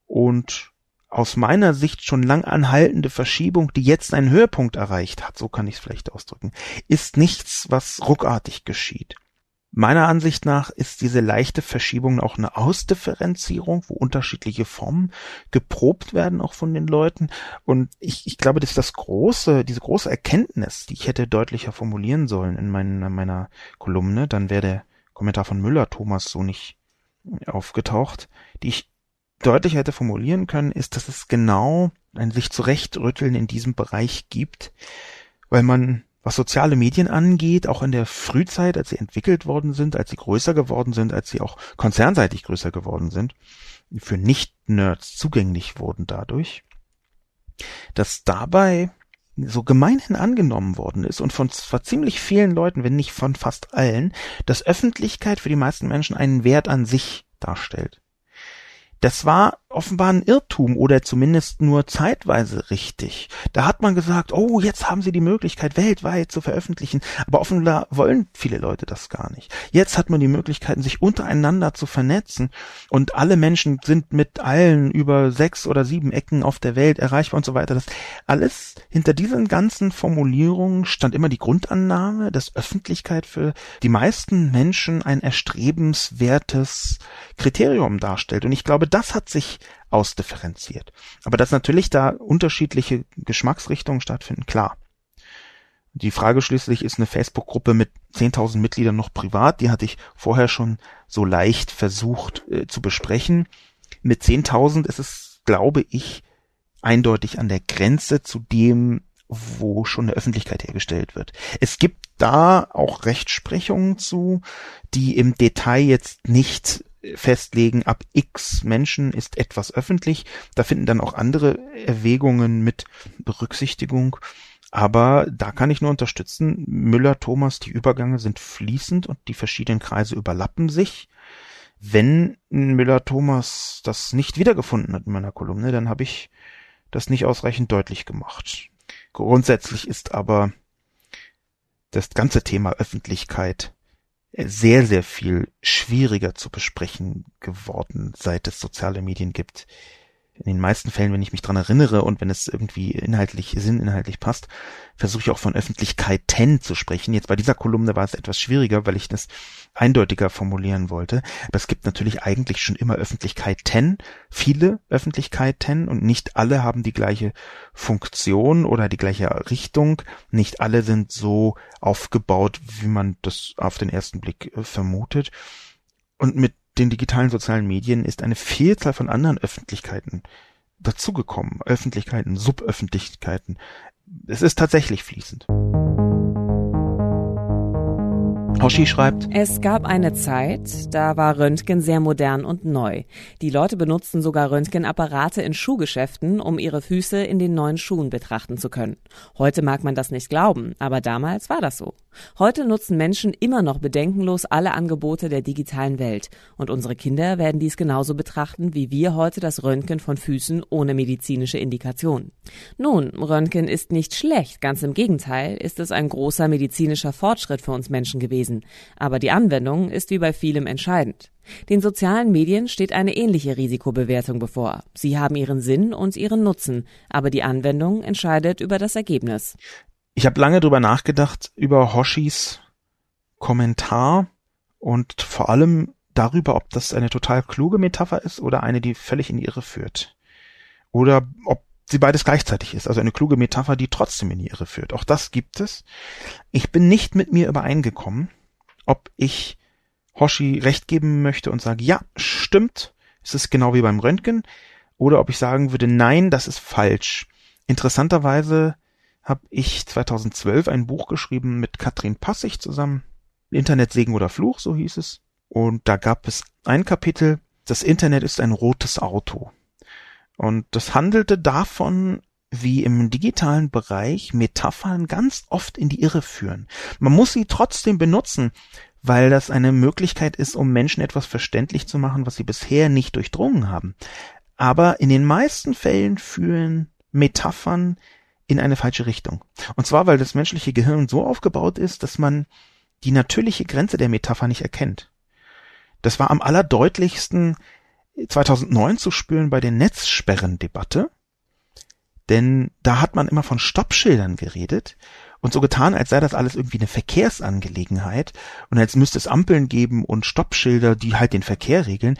und aus meiner Sicht schon lang anhaltende Verschiebung, die jetzt einen Höhepunkt erreicht hat, so kann ich es vielleicht ausdrücken, ist nichts, was ruckartig geschieht. Meiner Ansicht nach ist diese leichte Verschiebung auch eine Ausdifferenzierung, wo unterschiedliche Formen geprobt werden, auch von den Leuten. Und ich, ich glaube, dass das große, diese große Erkenntnis, die ich hätte deutlicher formulieren sollen in meiner, meiner Kolumne, dann wäre der Kommentar von Müller Thomas so nicht aufgetaucht, die ich deutlicher hätte formulieren können, ist, dass es genau ein sich zurechtrütteln in diesem Bereich gibt, weil man was soziale Medien angeht, auch in der Frühzeit, als sie entwickelt worden sind, als sie größer geworden sind, als sie auch konzernseitig größer geworden sind, für Nicht-Nerds zugänglich wurden dadurch, dass dabei so gemeinhin angenommen worden ist und von zwar ziemlich vielen Leuten, wenn nicht von fast allen, dass Öffentlichkeit für die meisten Menschen einen Wert an sich darstellt. Das war offenbar ein Irrtum oder zumindest nur zeitweise richtig. Da hat man gesagt, oh, jetzt haben sie die Möglichkeit, weltweit zu veröffentlichen, aber offenbar wollen viele Leute das gar nicht. Jetzt hat man die Möglichkeiten, sich untereinander zu vernetzen und alle Menschen sind mit allen über sechs oder sieben Ecken auf der Welt erreichbar und so weiter. Das alles hinter diesen ganzen Formulierungen stand immer die Grundannahme, dass Öffentlichkeit für die meisten Menschen ein erstrebenswertes Kriterium darstellt. Und ich glaube, das hat sich ausdifferenziert. Aber dass natürlich da unterschiedliche Geschmacksrichtungen stattfinden, klar. Die Frage schließlich ist eine Facebook-Gruppe mit 10.000 Mitgliedern noch privat. Die hatte ich vorher schon so leicht versucht äh, zu besprechen. Mit 10.000 ist es, glaube ich, eindeutig an der Grenze zu dem, wo schon eine Öffentlichkeit hergestellt wird. Es gibt da auch Rechtsprechungen zu, die im Detail jetzt nicht festlegen, ab x Menschen ist etwas öffentlich. Da finden dann auch andere Erwägungen mit Berücksichtigung. Aber da kann ich nur unterstützen. Müller, Thomas, die Übergänge sind fließend und die verschiedenen Kreise überlappen sich. Wenn Müller Thomas das nicht wiedergefunden hat in meiner Kolumne, dann habe ich das nicht ausreichend deutlich gemacht. Grundsätzlich ist aber das ganze Thema Öffentlichkeit sehr, sehr viel schwieriger zu besprechen geworden, seit es soziale Medien gibt in den meisten Fällen, wenn ich mich dran erinnere und wenn es irgendwie inhaltlich, sinninhaltlich passt, versuche ich auch von Öffentlichkeiten zu sprechen. Jetzt bei dieser Kolumne war es etwas schwieriger, weil ich das eindeutiger formulieren wollte. Aber es gibt natürlich eigentlich schon immer Öffentlichkeiten, viele Öffentlichkeiten und nicht alle haben die gleiche Funktion oder die gleiche Richtung. Nicht alle sind so aufgebaut, wie man das auf den ersten Blick äh, vermutet. Und mit den digitalen sozialen Medien ist eine Vielzahl von anderen Öffentlichkeiten dazugekommen. Öffentlichkeiten, Suböffentlichkeiten. Es ist tatsächlich fließend.
Hoshi schreibt, es gab eine Zeit, da war Röntgen sehr modern und neu. Die Leute benutzten sogar Röntgenapparate in Schuhgeschäften, um ihre Füße in den neuen Schuhen betrachten zu können. Heute mag man das nicht glauben, aber damals war das so. Heute nutzen Menschen immer noch bedenkenlos alle Angebote der digitalen Welt. Und unsere Kinder werden dies genauso betrachten, wie wir heute das Röntgen von Füßen ohne medizinische Indikation. Nun, Röntgen ist nicht schlecht, ganz im Gegenteil ist es ein großer medizinischer Fortschritt für uns Menschen gewesen. Aber die Anwendung ist wie bei vielem entscheidend. Den sozialen Medien steht eine ähnliche Risikobewertung bevor. Sie haben ihren Sinn und ihren Nutzen, aber die Anwendung entscheidet über das Ergebnis.
Ich habe lange drüber nachgedacht, über Hoshis Kommentar und vor allem darüber, ob das eine total kluge Metapher ist oder eine, die völlig in die Irre führt. Oder ob sie beides gleichzeitig ist, also eine kluge Metapher, die trotzdem in die Irre führt. Auch das gibt es. Ich bin nicht mit mir übereingekommen, ob ich Hoshi recht geben möchte und sage, ja, stimmt, es ist genau wie beim Röntgen, oder ob ich sagen würde, nein, das ist falsch. Interessanterweise habe ich 2012 ein Buch geschrieben mit Katrin Passig zusammen. Internet Segen oder Fluch, so hieß es. Und da gab es ein Kapitel, das Internet ist ein rotes Auto. Und das handelte davon, wie im digitalen Bereich Metaphern ganz oft in die Irre führen. Man muss sie trotzdem benutzen, weil das eine Möglichkeit ist, um Menschen etwas verständlich zu machen, was sie bisher nicht durchdrungen haben. Aber in den meisten Fällen führen Metaphern in eine falsche Richtung. Und zwar, weil das menschliche Gehirn so aufgebaut ist, dass man die natürliche Grenze der Metapher nicht erkennt. Das war am allerdeutlichsten 2009 zu spüren bei der Netzsperrendebatte, denn da hat man immer von Stoppschildern geredet und so getan, als sei das alles irgendwie eine Verkehrsangelegenheit und als müsste es Ampeln geben und Stoppschilder, die halt den Verkehr regeln.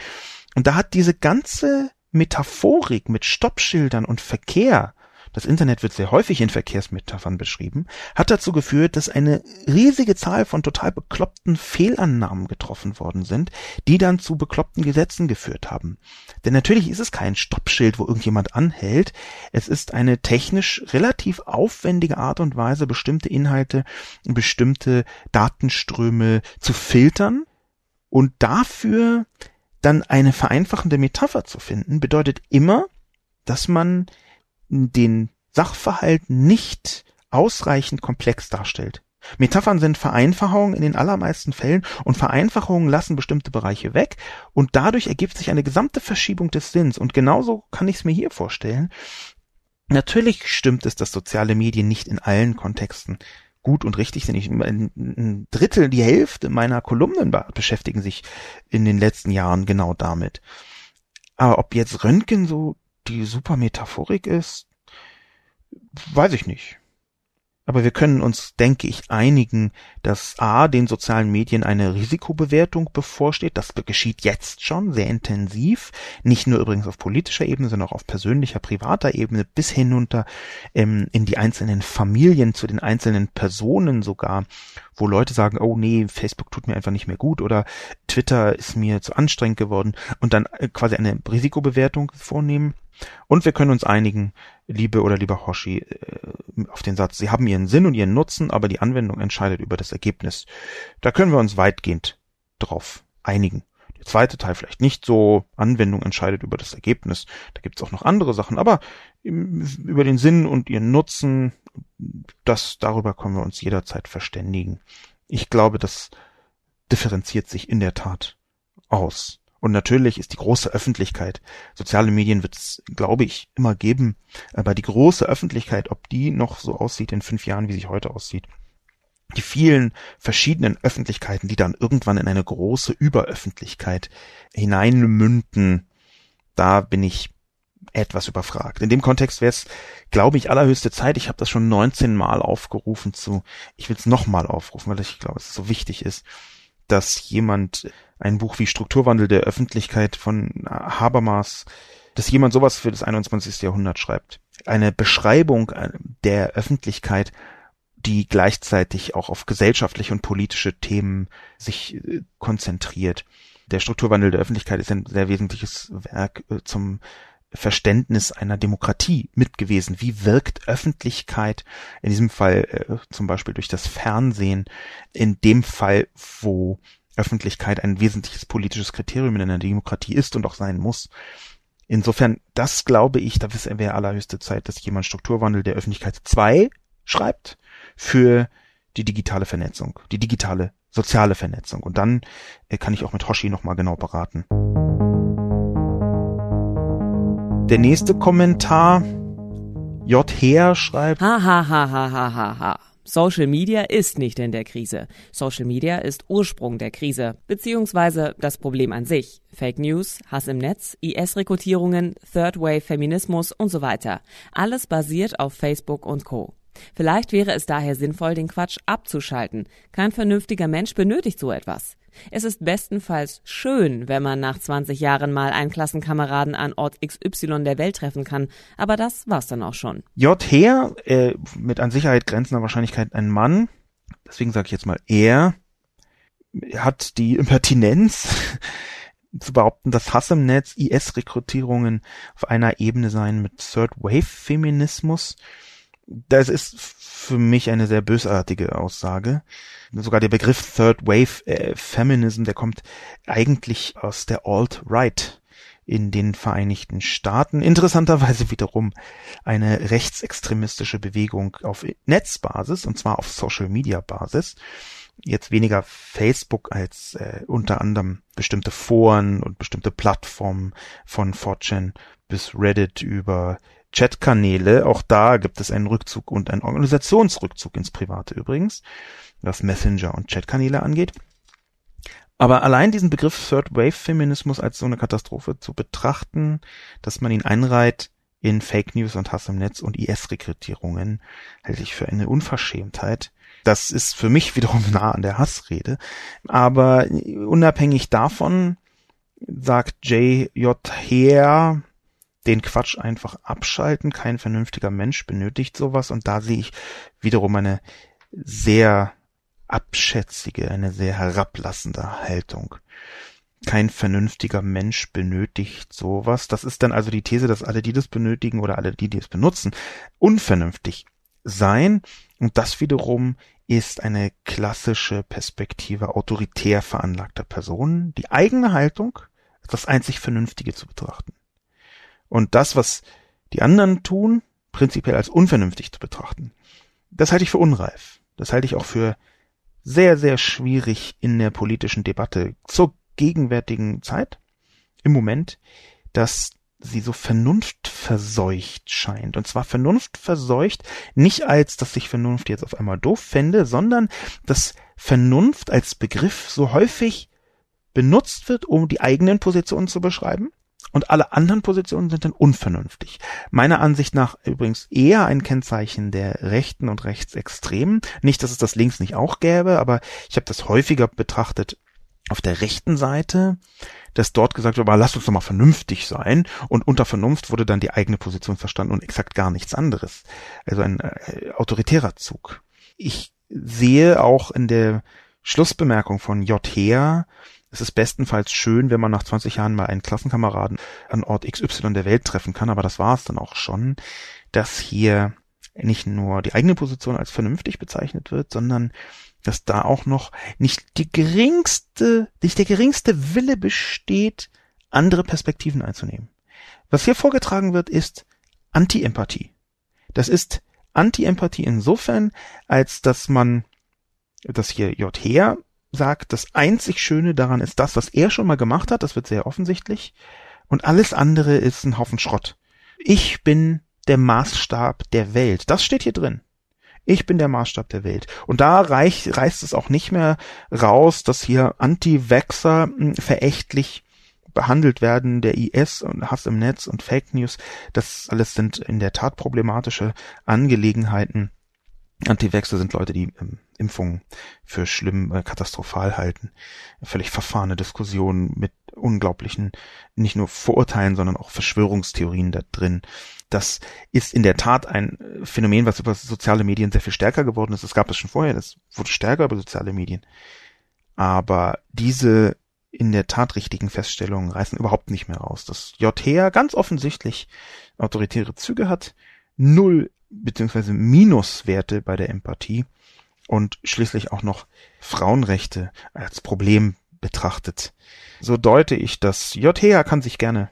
Und da hat diese ganze Metaphorik mit Stoppschildern und Verkehr das Internet wird sehr häufig in Verkehrsmetaphern beschrieben, hat dazu geführt, dass eine riesige Zahl von total bekloppten Fehlannahmen getroffen worden sind, die dann zu bekloppten Gesetzen geführt haben. Denn natürlich ist es kein Stoppschild, wo irgendjemand anhält, es ist eine technisch relativ aufwendige Art und Weise, bestimmte Inhalte, bestimmte Datenströme zu filtern und dafür dann eine vereinfachende Metapher zu finden, bedeutet immer, dass man den Sachverhalt nicht ausreichend komplex darstellt. Metaphern sind Vereinfachungen in den allermeisten Fällen und Vereinfachungen lassen bestimmte Bereiche weg und dadurch ergibt sich eine gesamte Verschiebung des Sinns und genauso kann ich es mir hier vorstellen. Natürlich stimmt es, dass soziale Medien nicht in allen Kontexten gut und richtig sind. Ich, ein Drittel, die Hälfte meiner Kolumnen beschäftigen sich in den letzten Jahren genau damit. Aber ob jetzt Röntgen so die super Metaphorik ist, weiß ich nicht. Aber wir können uns, denke ich, einigen, dass A, den sozialen Medien eine Risikobewertung bevorsteht. Das geschieht jetzt schon sehr intensiv. Nicht nur übrigens auf politischer Ebene, sondern auch auf persönlicher, privater Ebene bis hinunter ähm, in die einzelnen Familien, zu den einzelnen Personen sogar, wo Leute sagen, oh nee, Facebook tut mir einfach nicht mehr gut oder Twitter ist mir zu anstrengend geworden und dann äh, quasi eine Risikobewertung vornehmen. Und wir können uns einigen, liebe oder lieber Hoshi, äh, auf den Satz, sie haben ihren Sinn und ihren Nutzen, aber die Anwendung entscheidet über das Ergebnis. Da können wir uns weitgehend drauf einigen. Der zweite Teil vielleicht nicht so, Anwendung entscheidet über das Ergebnis. Da gibt es auch noch andere Sachen, aber über den Sinn und ihren Nutzen, das, darüber können wir uns jederzeit verständigen. Ich glaube, das differenziert sich in der Tat aus. Und natürlich ist die große Öffentlichkeit, soziale Medien wird es, glaube ich, immer geben, aber die große Öffentlichkeit, ob die noch so aussieht in fünf Jahren, wie sie heute aussieht, die vielen verschiedenen Öffentlichkeiten, die dann irgendwann in eine große Überöffentlichkeit hineinmünden, da bin ich etwas überfragt. In dem Kontext wäre es, glaube ich, allerhöchste Zeit. Ich habe das schon 19 Mal aufgerufen zu. Ich will es nochmal aufrufen, weil ich glaube, es so wichtig ist, dass jemand ein Buch wie Strukturwandel der Öffentlichkeit von Habermas, dass jemand sowas für das 21. Jahrhundert schreibt. Eine Beschreibung äh, der Öffentlichkeit, die gleichzeitig auch auf gesellschaftliche und politische Themen sich äh, konzentriert. Der Strukturwandel der Öffentlichkeit ist ein sehr wesentliches Werk äh, zum Verständnis einer Demokratie mit gewesen. Wie wirkt Öffentlichkeit, in diesem Fall äh, zum Beispiel durch das Fernsehen, in dem Fall, wo Öffentlichkeit ein wesentliches politisches Kriterium in einer Demokratie ist und auch sein muss. Insofern, das glaube ich, da wäre allerhöchste Zeit, dass jemand Strukturwandel der Öffentlichkeit 2 schreibt für die digitale Vernetzung, die digitale soziale Vernetzung. Und dann äh, kann ich auch mit Hoshi nochmal genau beraten. Der nächste Kommentar. J. Heer schreibt.
Ha, ha, ha, ha, ha, ha, ha. Social Media ist nicht in der Krise. Social Media ist Ursprung der Krise, beziehungsweise das Problem an sich. Fake News, Hass im Netz, IS-Rekrutierungen, Third Wave Feminismus und so weiter. Alles basiert auf Facebook und Co. Vielleicht wäre es daher sinnvoll, den Quatsch abzuschalten. Kein vernünftiger Mensch benötigt so etwas. Es ist bestenfalls schön, wenn man nach 20 Jahren mal einen Klassenkameraden an Ort XY der Welt treffen kann, aber das war's dann auch schon.
J. Heer, äh, mit an Sicherheit grenzender Wahrscheinlichkeit ein Mann, deswegen sage ich jetzt mal er, hat die Impertinenz zu behaupten, dass Hass im Netz, IS-Rekrutierungen auf einer Ebene seien mit Third-Wave-Feminismus das ist für mich eine sehr bösartige Aussage. Sogar der Begriff Third Wave äh, Feminism, der kommt eigentlich aus der Alt-Right. in den Vereinigten Staaten. Interessanterweise wiederum eine rechtsextremistische Bewegung auf Netzbasis und zwar auf Social Media Basis. Jetzt weniger Facebook als äh, unter anderem bestimmte Foren und bestimmte Plattformen von 4chan bis Reddit über Chatkanäle. Auch da gibt es einen Rückzug und einen Organisationsrückzug ins Private übrigens, was Messenger und Chatkanäle angeht. Aber allein diesen Begriff Third Wave Feminismus als so eine Katastrophe zu betrachten, dass man ihn einreiht in Fake News und Hass im Netz und IS-Rekrutierungen, halte ich für eine Unverschämtheit. Das ist für mich wiederum nah an der Hassrede. Aber unabhängig davon sagt J.J. Heer, den Quatsch einfach abschalten. Kein vernünftiger Mensch benötigt sowas. Und da sehe ich wiederum eine sehr abschätzige, eine sehr herablassende Haltung. Kein vernünftiger Mensch benötigt sowas. Das ist dann also die These, dass alle, die das benötigen oder alle, die, die es benutzen, unvernünftig sein. Und das wiederum ist eine klassische Perspektive autoritär veranlagter Personen, die eigene Haltung als das einzig Vernünftige zu betrachten. Und das, was die anderen tun, prinzipiell als unvernünftig zu betrachten. Das halte ich für unreif. Das halte ich auch für sehr, sehr schwierig in der politischen Debatte zur gegenwärtigen Zeit, im Moment, dass sie so vernunftverseucht scheint. Und zwar vernunftverseucht nicht als, dass ich Vernunft jetzt auf einmal doof fände, sondern dass Vernunft als Begriff so häufig benutzt wird, um die eigenen Positionen zu beschreiben und alle anderen Positionen sind dann unvernünftig. Meiner Ansicht nach übrigens eher ein Kennzeichen der Rechten und Rechtsextremen. Nicht, dass es das links nicht auch gäbe, aber ich habe das häufiger betrachtet auf der rechten Seite, dass dort gesagt wird, aber lasst uns doch mal vernünftig sein. Und unter Vernunft wurde dann die eigene Position verstanden und exakt gar nichts anderes. Also ein äh, autoritärer Zug. Ich sehe auch in der Schlussbemerkung von J. Heer es ist bestenfalls schön, wenn man nach 20 Jahren mal einen Klassenkameraden an Ort XY der Welt treffen kann, aber das war es dann auch schon, dass hier nicht nur die eigene Position als vernünftig bezeichnet wird, sondern dass da auch noch nicht die geringste, nicht der geringste Wille besteht, andere Perspektiven einzunehmen. Was hier vorgetragen wird, ist Anti-Empathie. Das ist Anti-Empathie insofern, als dass man, dass hier J. Heer sagt, das einzig Schöne daran ist das, was er schon mal gemacht hat, das wird sehr offensichtlich, und alles andere ist ein Haufen Schrott. Ich bin der Maßstab der Welt. Das steht hier drin. Ich bin der Maßstab der Welt. Und da reich, reißt es auch nicht mehr raus, dass hier Anti-Vaxxer hm, verächtlich behandelt werden, der IS und Hass im Netz und Fake News. Das alles sind in der Tat problematische Angelegenheiten. Anti-Vaxxer sind Leute, die ähm, Impfungen für schlimm, äh, katastrophal halten. Völlig verfahrene Diskussionen mit unglaublichen, nicht nur Vorurteilen, sondern auch Verschwörungstheorien da drin. Das ist in der Tat ein Phänomen, was über soziale Medien sehr viel stärker geworden ist. Es gab es schon vorher, das wurde stärker über soziale Medien. Aber diese in der Tat richtigen Feststellungen reißen überhaupt nicht mehr raus. Dass JHR ganz offensichtlich autoritäre Züge hat, null beziehungsweise Minuswerte bei der Empathie und schließlich auch noch Frauenrechte als Problem betrachtet. So deute ich das. JHA kann sich gerne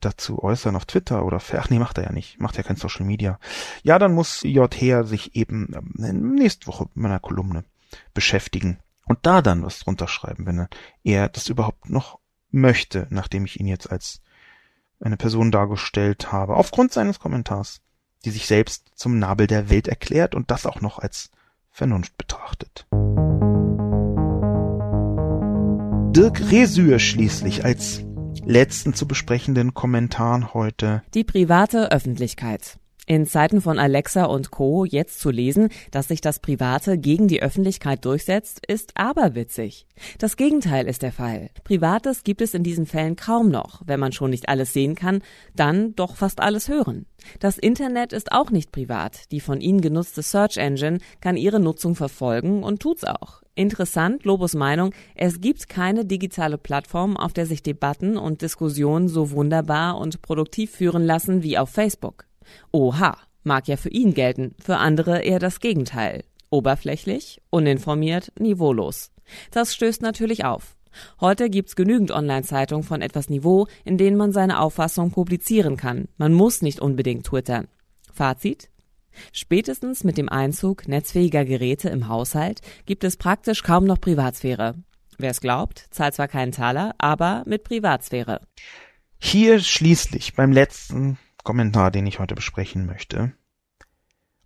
dazu äußern auf Twitter oder ach nee, macht er ja nicht, macht ja kein Social Media. Ja, dann muss JHA sich eben ähm, nächste Woche mit meiner Kolumne beschäftigen und da dann was drunter schreiben, wenn er das überhaupt noch möchte, nachdem ich ihn jetzt als eine Person dargestellt habe, aufgrund seines Kommentars, die sich selbst zum Nabel der Welt erklärt und das auch noch als Vernunft betrachtet. Dirk Resür schließlich als letzten zu besprechenden Kommentaren heute.
Die private Öffentlichkeit. In Zeiten von Alexa und Co. jetzt zu lesen, dass sich das Private gegen die Öffentlichkeit durchsetzt, ist aberwitzig. Das Gegenteil ist der Fall. Privates gibt es in diesen Fällen kaum noch. Wenn man schon nicht alles sehen kann, dann doch fast alles hören. Das Internet ist auch nicht privat. Die von Ihnen genutzte Search Engine kann Ihre Nutzung verfolgen und tut's auch. Interessant, Lobos Meinung, es gibt keine digitale Plattform, auf der sich Debatten und Diskussionen so wunderbar und produktiv führen lassen wie auf Facebook. Oha, mag ja für ihn gelten, für andere eher das Gegenteil. Oberflächlich, uninformiert, niveaulos. Das stößt natürlich auf. Heute gibt's genügend Online-Zeitungen von etwas Niveau, in denen man seine Auffassung publizieren kann. Man muss nicht unbedingt twittern. Fazit? Spätestens mit dem Einzug netzfähiger Geräte im Haushalt gibt es praktisch kaum noch Privatsphäre. Wer es glaubt, zahlt zwar keinen Taler, aber mit Privatsphäre.
Hier schließlich beim letzten Kommentar, den ich heute besprechen möchte,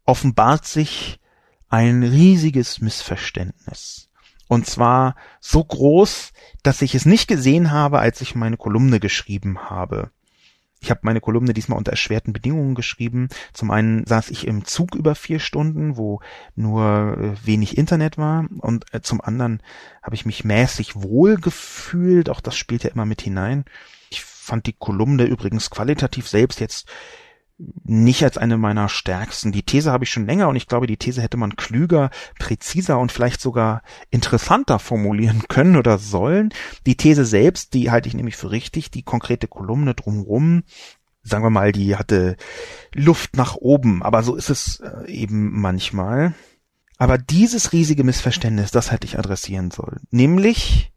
offenbart sich ein riesiges Missverständnis. Und zwar so groß, dass ich es nicht gesehen habe, als ich meine Kolumne geschrieben habe. Ich habe meine Kolumne diesmal unter erschwerten Bedingungen geschrieben. Zum einen saß ich im Zug über vier Stunden, wo nur äh, wenig Internet war. Und äh, zum anderen habe ich mich mäßig wohl gefühlt. Auch das spielt ja immer mit hinein. Fand die Kolumne übrigens qualitativ selbst jetzt nicht als eine meiner stärksten. Die These habe ich schon länger und ich glaube, die These hätte man klüger, präziser und vielleicht sogar interessanter formulieren können oder sollen. Die These selbst, die halte ich nämlich für richtig. Die konkrete Kolumne drumherum, sagen wir mal, die hatte Luft nach oben, aber so ist es äh, eben manchmal. Aber dieses riesige Missverständnis, das hätte ich adressieren sollen. Nämlich,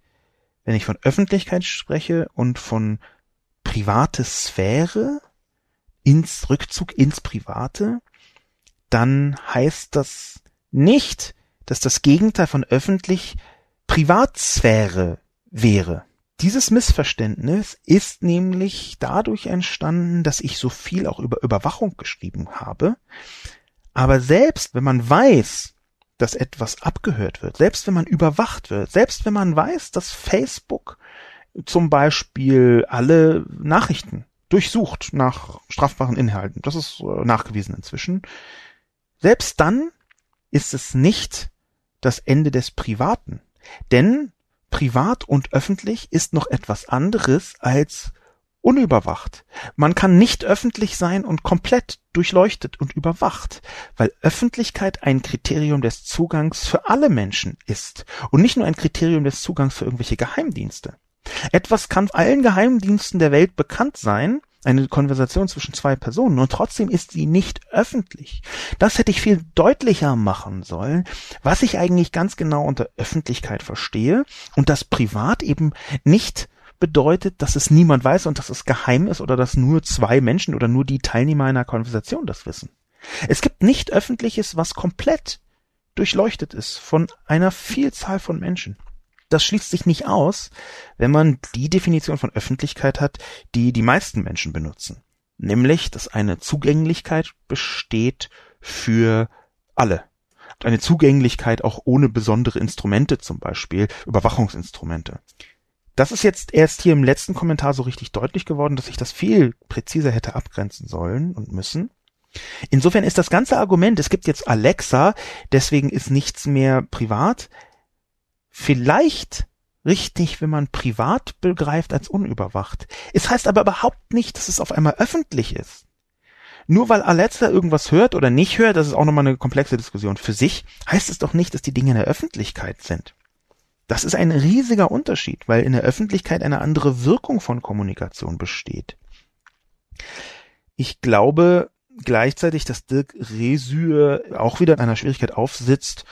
wenn ich von Öffentlichkeit spreche und von private Sphäre, ins Rückzug ins Private, dann heißt das nicht, dass das Gegenteil von öffentlich Privatsphäre wäre. Dieses Missverständnis ist nämlich dadurch entstanden, dass ich so viel auch über Überwachung geschrieben habe. Aber selbst wenn man weiß, dass etwas abgehört wird, selbst wenn man überwacht wird, selbst wenn man weiß, dass Facebook zum Beispiel alle Nachrichten durchsucht nach strafbaren Inhalten. Das ist äh, nachgewiesen inzwischen. Selbst dann ist es nicht das Ende des Privaten. Denn privat und öffentlich ist noch etwas anderes als unüberwacht. Man kann nicht öffentlich sein und komplett durchleuchtet und überwacht, weil Öffentlichkeit ein Kriterium des Zugangs für alle Menschen ist und nicht nur ein Kriterium des Zugangs für irgendwelche Geheimdienste. Etwas kann allen Geheimdiensten der Welt bekannt sein, eine Konversation zwischen zwei Personen, und trotzdem ist sie nicht öffentlich. Das hätte ich viel deutlicher machen sollen, was ich eigentlich ganz genau unter Öffentlichkeit verstehe und das privat eben nicht bedeutet, dass es niemand weiß und dass es geheim ist oder dass nur zwei Menschen oder nur die Teilnehmer einer Konversation das wissen. Es gibt nicht öffentliches, was komplett durchleuchtet ist von einer Vielzahl von Menschen das schließt sich nicht aus, wenn man die Definition von Öffentlichkeit hat, die die meisten Menschen benutzen. Nämlich, dass eine Zugänglichkeit besteht für alle. Eine Zugänglichkeit auch ohne besondere Instrumente, zum Beispiel Überwachungsinstrumente. Das ist jetzt erst hier im letzten Kommentar so richtig deutlich geworden, dass ich das viel präziser hätte abgrenzen sollen und müssen. Insofern ist das ganze Argument, es gibt jetzt Alexa, deswegen ist nichts mehr privat, vielleicht richtig, wenn man privat begreift als unüberwacht. Es heißt aber überhaupt nicht, dass es auf einmal öffentlich ist. Nur weil Alexa irgendwas hört oder nicht hört, das ist auch nochmal eine komplexe Diskussion für sich, heißt es doch nicht, dass die Dinge in der Öffentlichkeit sind. Das ist ein riesiger Unterschied, weil in der Öffentlichkeit eine andere Wirkung von Kommunikation besteht. Ich glaube gleichzeitig, dass Dirk Resür auch wieder in einer Schwierigkeit aufsitzt,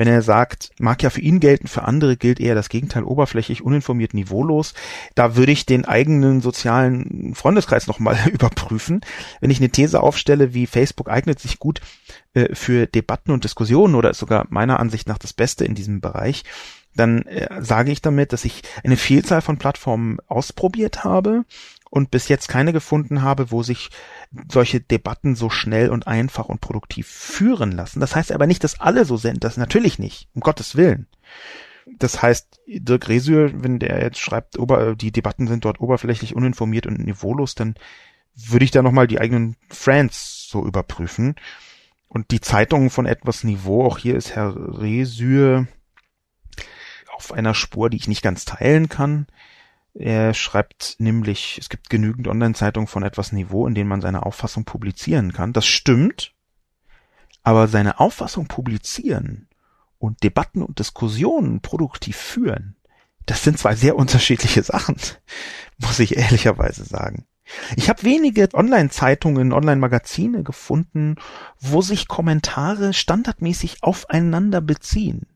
wenn er sagt, mag ja für ihn gelten, für andere gilt eher das Gegenteil, oberflächlich, uninformiert, niveaulos, da würde ich den eigenen sozialen Freundeskreis nochmal überprüfen. Wenn ich eine These aufstelle, wie Facebook eignet sich gut äh, für Debatten und Diskussionen oder ist sogar meiner Ansicht nach das Beste in diesem Bereich, dann äh, sage ich damit, dass ich eine Vielzahl von Plattformen ausprobiert habe und bis jetzt keine gefunden habe, wo sich solche Debatten so schnell und einfach und produktiv führen lassen. Das heißt aber nicht, dass alle so sind. Das natürlich nicht. Um Gottes Willen. Das heißt, Dirk Resür, wenn der jetzt schreibt, die Debatten sind dort oberflächlich uninformiert und niveaulos, dann würde ich da nochmal die eigenen Friends so überprüfen. Und die Zeitungen von etwas Niveau, auch hier ist Herr Resür auf einer Spur, die ich nicht ganz teilen kann. Er schreibt nämlich, es gibt genügend Online-Zeitungen von etwas Niveau, in denen man seine Auffassung publizieren kann. Das stimmt, aber seine Auffassung publizieren und Debatten und Diskussionen produktiv führen, das sind zwei sehr unterschiedliche Sachen, muss ich ehrlicherweise sagen. Ich habe wenige Online-Zeitungen, Online-Magazine gefunden, wo sich Kommentare standardmäßig aufeinander beziehen.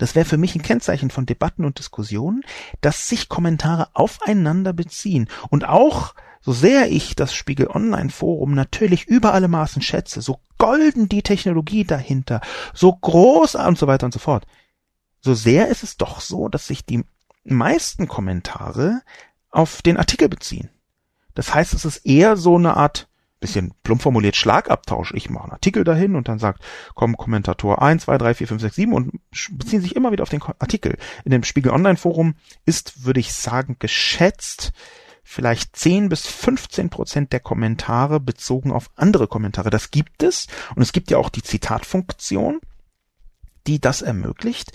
Das wäre für mich ein Kennzeichen von Debatten und Diskussionen, dass sich Kommentare aufeinander beziehen und auch so sehr ich das Spiegel Online Forum natürlich über alle Maßen schätze, so golden die Technologie dahinter, so groß und so weiter und so fort, so sehr ist es doch so, dass sich die meisten Kommentare auf den Artikel beziehen. Das heißt, es ist eher so eine Art bisschen plump formuliert Schlagabtausch. Ich mache einen Artikel dahin und dann sagt, komm, Kommentator 1, 2, 3, 4, 5, 6, 7 und beziehen sich immer wieder auf den Artikel. In dem Spiegel Online Forum ist, würde ich sagen, geschätzt vielleicht 10 bis 15 Prozent der Kommentare bezogen auf andere Kommentare. Das gibt es. Und es gibt ja auch die Zitatfunktion, die das ermöglicht.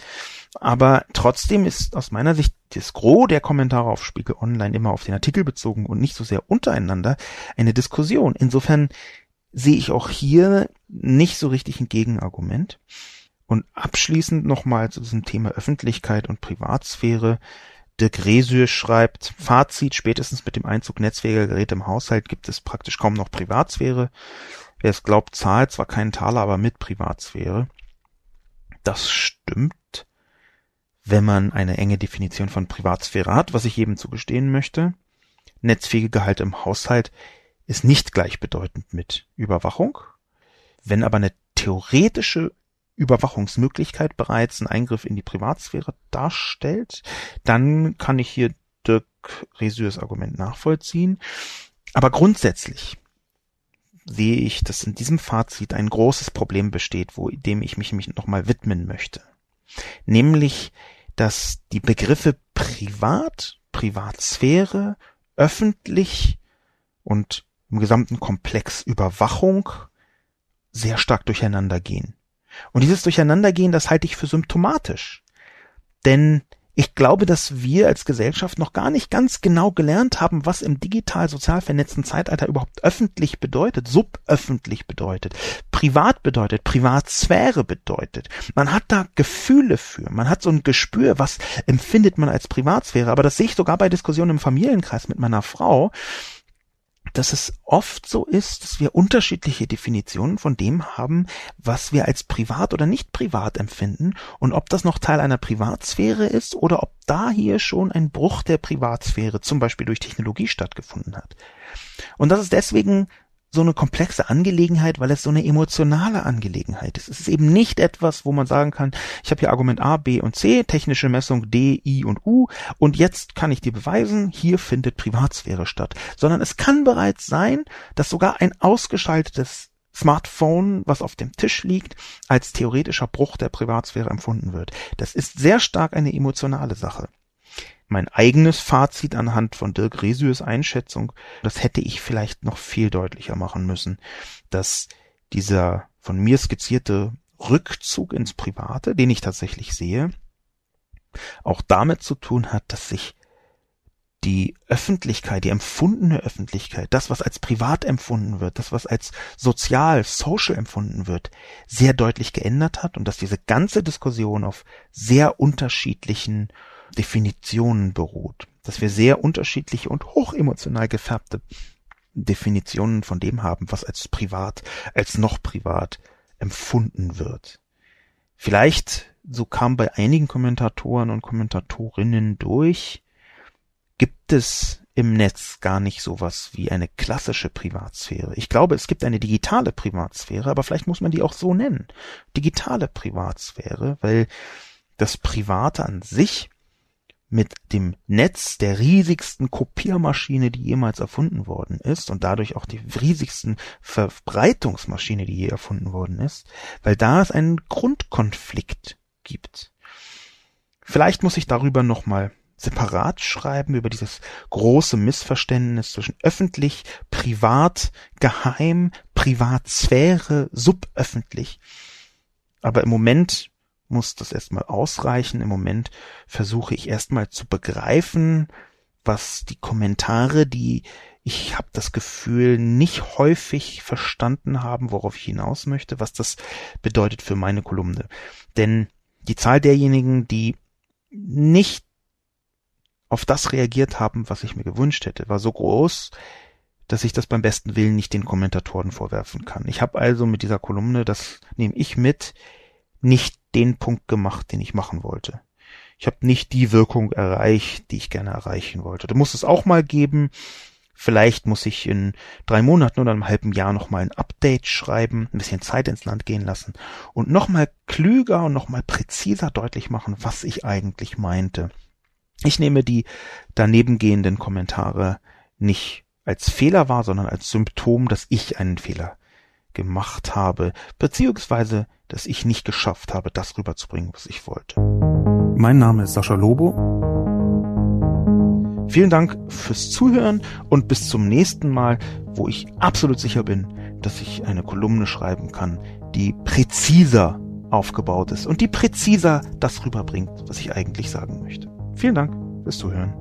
Aber trotzdem ist aus meiner Sicht das Gros der Kommentare auf Spiegel Online immer auf den Artikel bezogen und nicht so sehr untereinander eine Diskussion. Insofern sehe ich auch hier nicht so richtig ein Gegenargument. Und abschließend nochmal zu diesem Thema Öffentlichkeit und Privatsphäre. Dirk Resür schreibt, Fazit, spätestens mit dem Einzug netzfähiger Geräte im Haushalt gibt es praktisch kaum noch Privatsphäre. Wer es glaubt, zahlt zwar keinen Taler, aber mit Privatsphäre. Das stimmt wenn man eine enge Definition von Privatsphäre hat, was ich jedem zugestehen möchte. Netzfähige Gehalt im Haushalt ist nicht gleichbedeutend mit Überwachung. Wenn aber eine theoretische Überwachungsmöglichkeit bereits einen Eingriff in die Privatsphäre darstellt, dann kann ich hier Dirk Resürs Argument nachvollziehen. Aber grundsätzlich sehe ich, dass in diesem Fazit ein großes Problem besteht, wo dem ich mich, mich nochmal widmen möchte. Nämlich dass die Begriffe privat, Privatsphäre, öffentlich und im gesamten Komplex Überwachung sehr stark durcheinander gehen. Und dieses Durcheinandergehen, das halte ich für symptomatisch. Denn ich glaube, dass wir als Gesellschaft noch gar nicht ganz genau gelernt haben, was im digital sozial vernetzten Zeitalter überhaupt öffentlich bedeutet, suböffentlich bedeutet, privat bedeutet, Privatsphäre bedeutet. Man hat da Gefühle für, man hat so ein Gespür, was empfindet man als Privatsphäre, aber das sehe ich sogar bei Diskussionen im Familienkreis mit meiner Frau, dass es oft so ist, dass wir unterschiedliche Definitionen von dem haben, was wir als privat oder nicht privat empfinden und ob das noch Teil einer Privatsphäre ist oder ob da hier schon ein Bruch der Privatsphäre zum Beispiel durch Technologie stattgefunden hat. Und das ist deswegen so eine komplexe Angelegenheit, weil es so eine emotionale Angelegenheit ist. Es ist eben nicht etwas, wo man sagen kann, ich habe hier Argument A, B und C, technische Messung D, I und U und jetzt kann ich dir beweisen, hier findet Privatsphäre statt, sondern es kann bereits sein, dass sogar ein ausgeschaltetes Smartphone, was auf dem Tisch liegt, als theoretischer Bruch der Privatsphäre empfunden wird. Das ist sehr stark eine emotionale Sache mein eigenes Fazit anhand von Dirk Resürs Einschätzung, das hätte ich vielleicht noch viel deutlicher machen müssen, dass dieser von mir skizzierte Rückzug ins Private, den ich tatsächlich sehe, auch damit zu tun hat, dass sich die Öffentlichkeit, die empfundene Öffentlichkeit, das, was als privat empfunden wird, das, was als sozial, social empfunden wird, sehr deutlich geändert hat und dass diese ganze Diskussion auf sehr unterschiedlichen Definitionen beruht, dass wir sehr unterschiedliche und hochemotional gefärbte Definitionen von dem haben, was als privat, als noch privat empfunden wird. Vielleicht, so kam bei einigen Kommentatoren und Kommentatorinnen durch, gibt es im Netz gar nicht sowas wie eine klassische Privatsphäre. Ich glaube, es gibt eine digitale Privatsphäre, aber vielleicht muss man die auch so nennen. Digitale Privatsphäre, weil das Private an sich mit dem Netz der riesigsten Kopiermaschine, die jemals erfunden worden ist und dadurch auch die riesigsten Verbreitungsmaschine, die je erfunden worden ist, weil da es einen Grundkonflikt gibt. Vielleicht muss ich darüber nochmal separat schreiben, über dieses große Missverständnis zwischen öffentlich, privat, geheim, Privatsphäre, suböffentlich. Aber im Moment muss das erstmal ausreichen. Im Moment versuche ich erstmal zu begreifen, was die Kommentare, die ich habe das Gefühl nicht häufig verstanden haben, worauf ich hinaus möchte, was das bedeutet für meine Kolumne. Denn die Zahl derjenigen, die nicht auf das reagiert haben, was ich mir gewünscht hätte, war so groß, dass ich das beim besten Willen nicht den Kommentatoren vorwerfen kann. Ich habe also mit dieser Kolumne, das nehme ich mit, nicht den Punkt gemacht, den ich machen wollte. Ich habe nicht die Wirkung erreicht, die ich gerne erreichen wollte. Da muss es auch mal geben. Vielleicht muss ich in drei Monaten oder einem halben Jahr nochmal ein Update schreiben, ein bisschen Zeit ins Land gehen lassen und nochmal klüger und nochmal präziser deutlich machen, was ich eigentlich meinte. Ich nehme die danebengehenden Kommentare nicht als Fehler wahr, sondern als Symptom, dass ich einen Fehler gemacht habe, beziehungsweise, dass ich nicht geschafft habe, das rüberzubringen, was ich wollte.
Mein Name ist Sascha Lobo.
Vielen Dank fürs Zuhören und bis zum nächsten Mal, wo ich absolut sicher bin, dass ich eine Kolumne schreiben kann, die präziser aufgebaut ist und die präziser das rüberbringt, was ich eigentlich sagen möchte. Vielen Dank fürs Zuhören.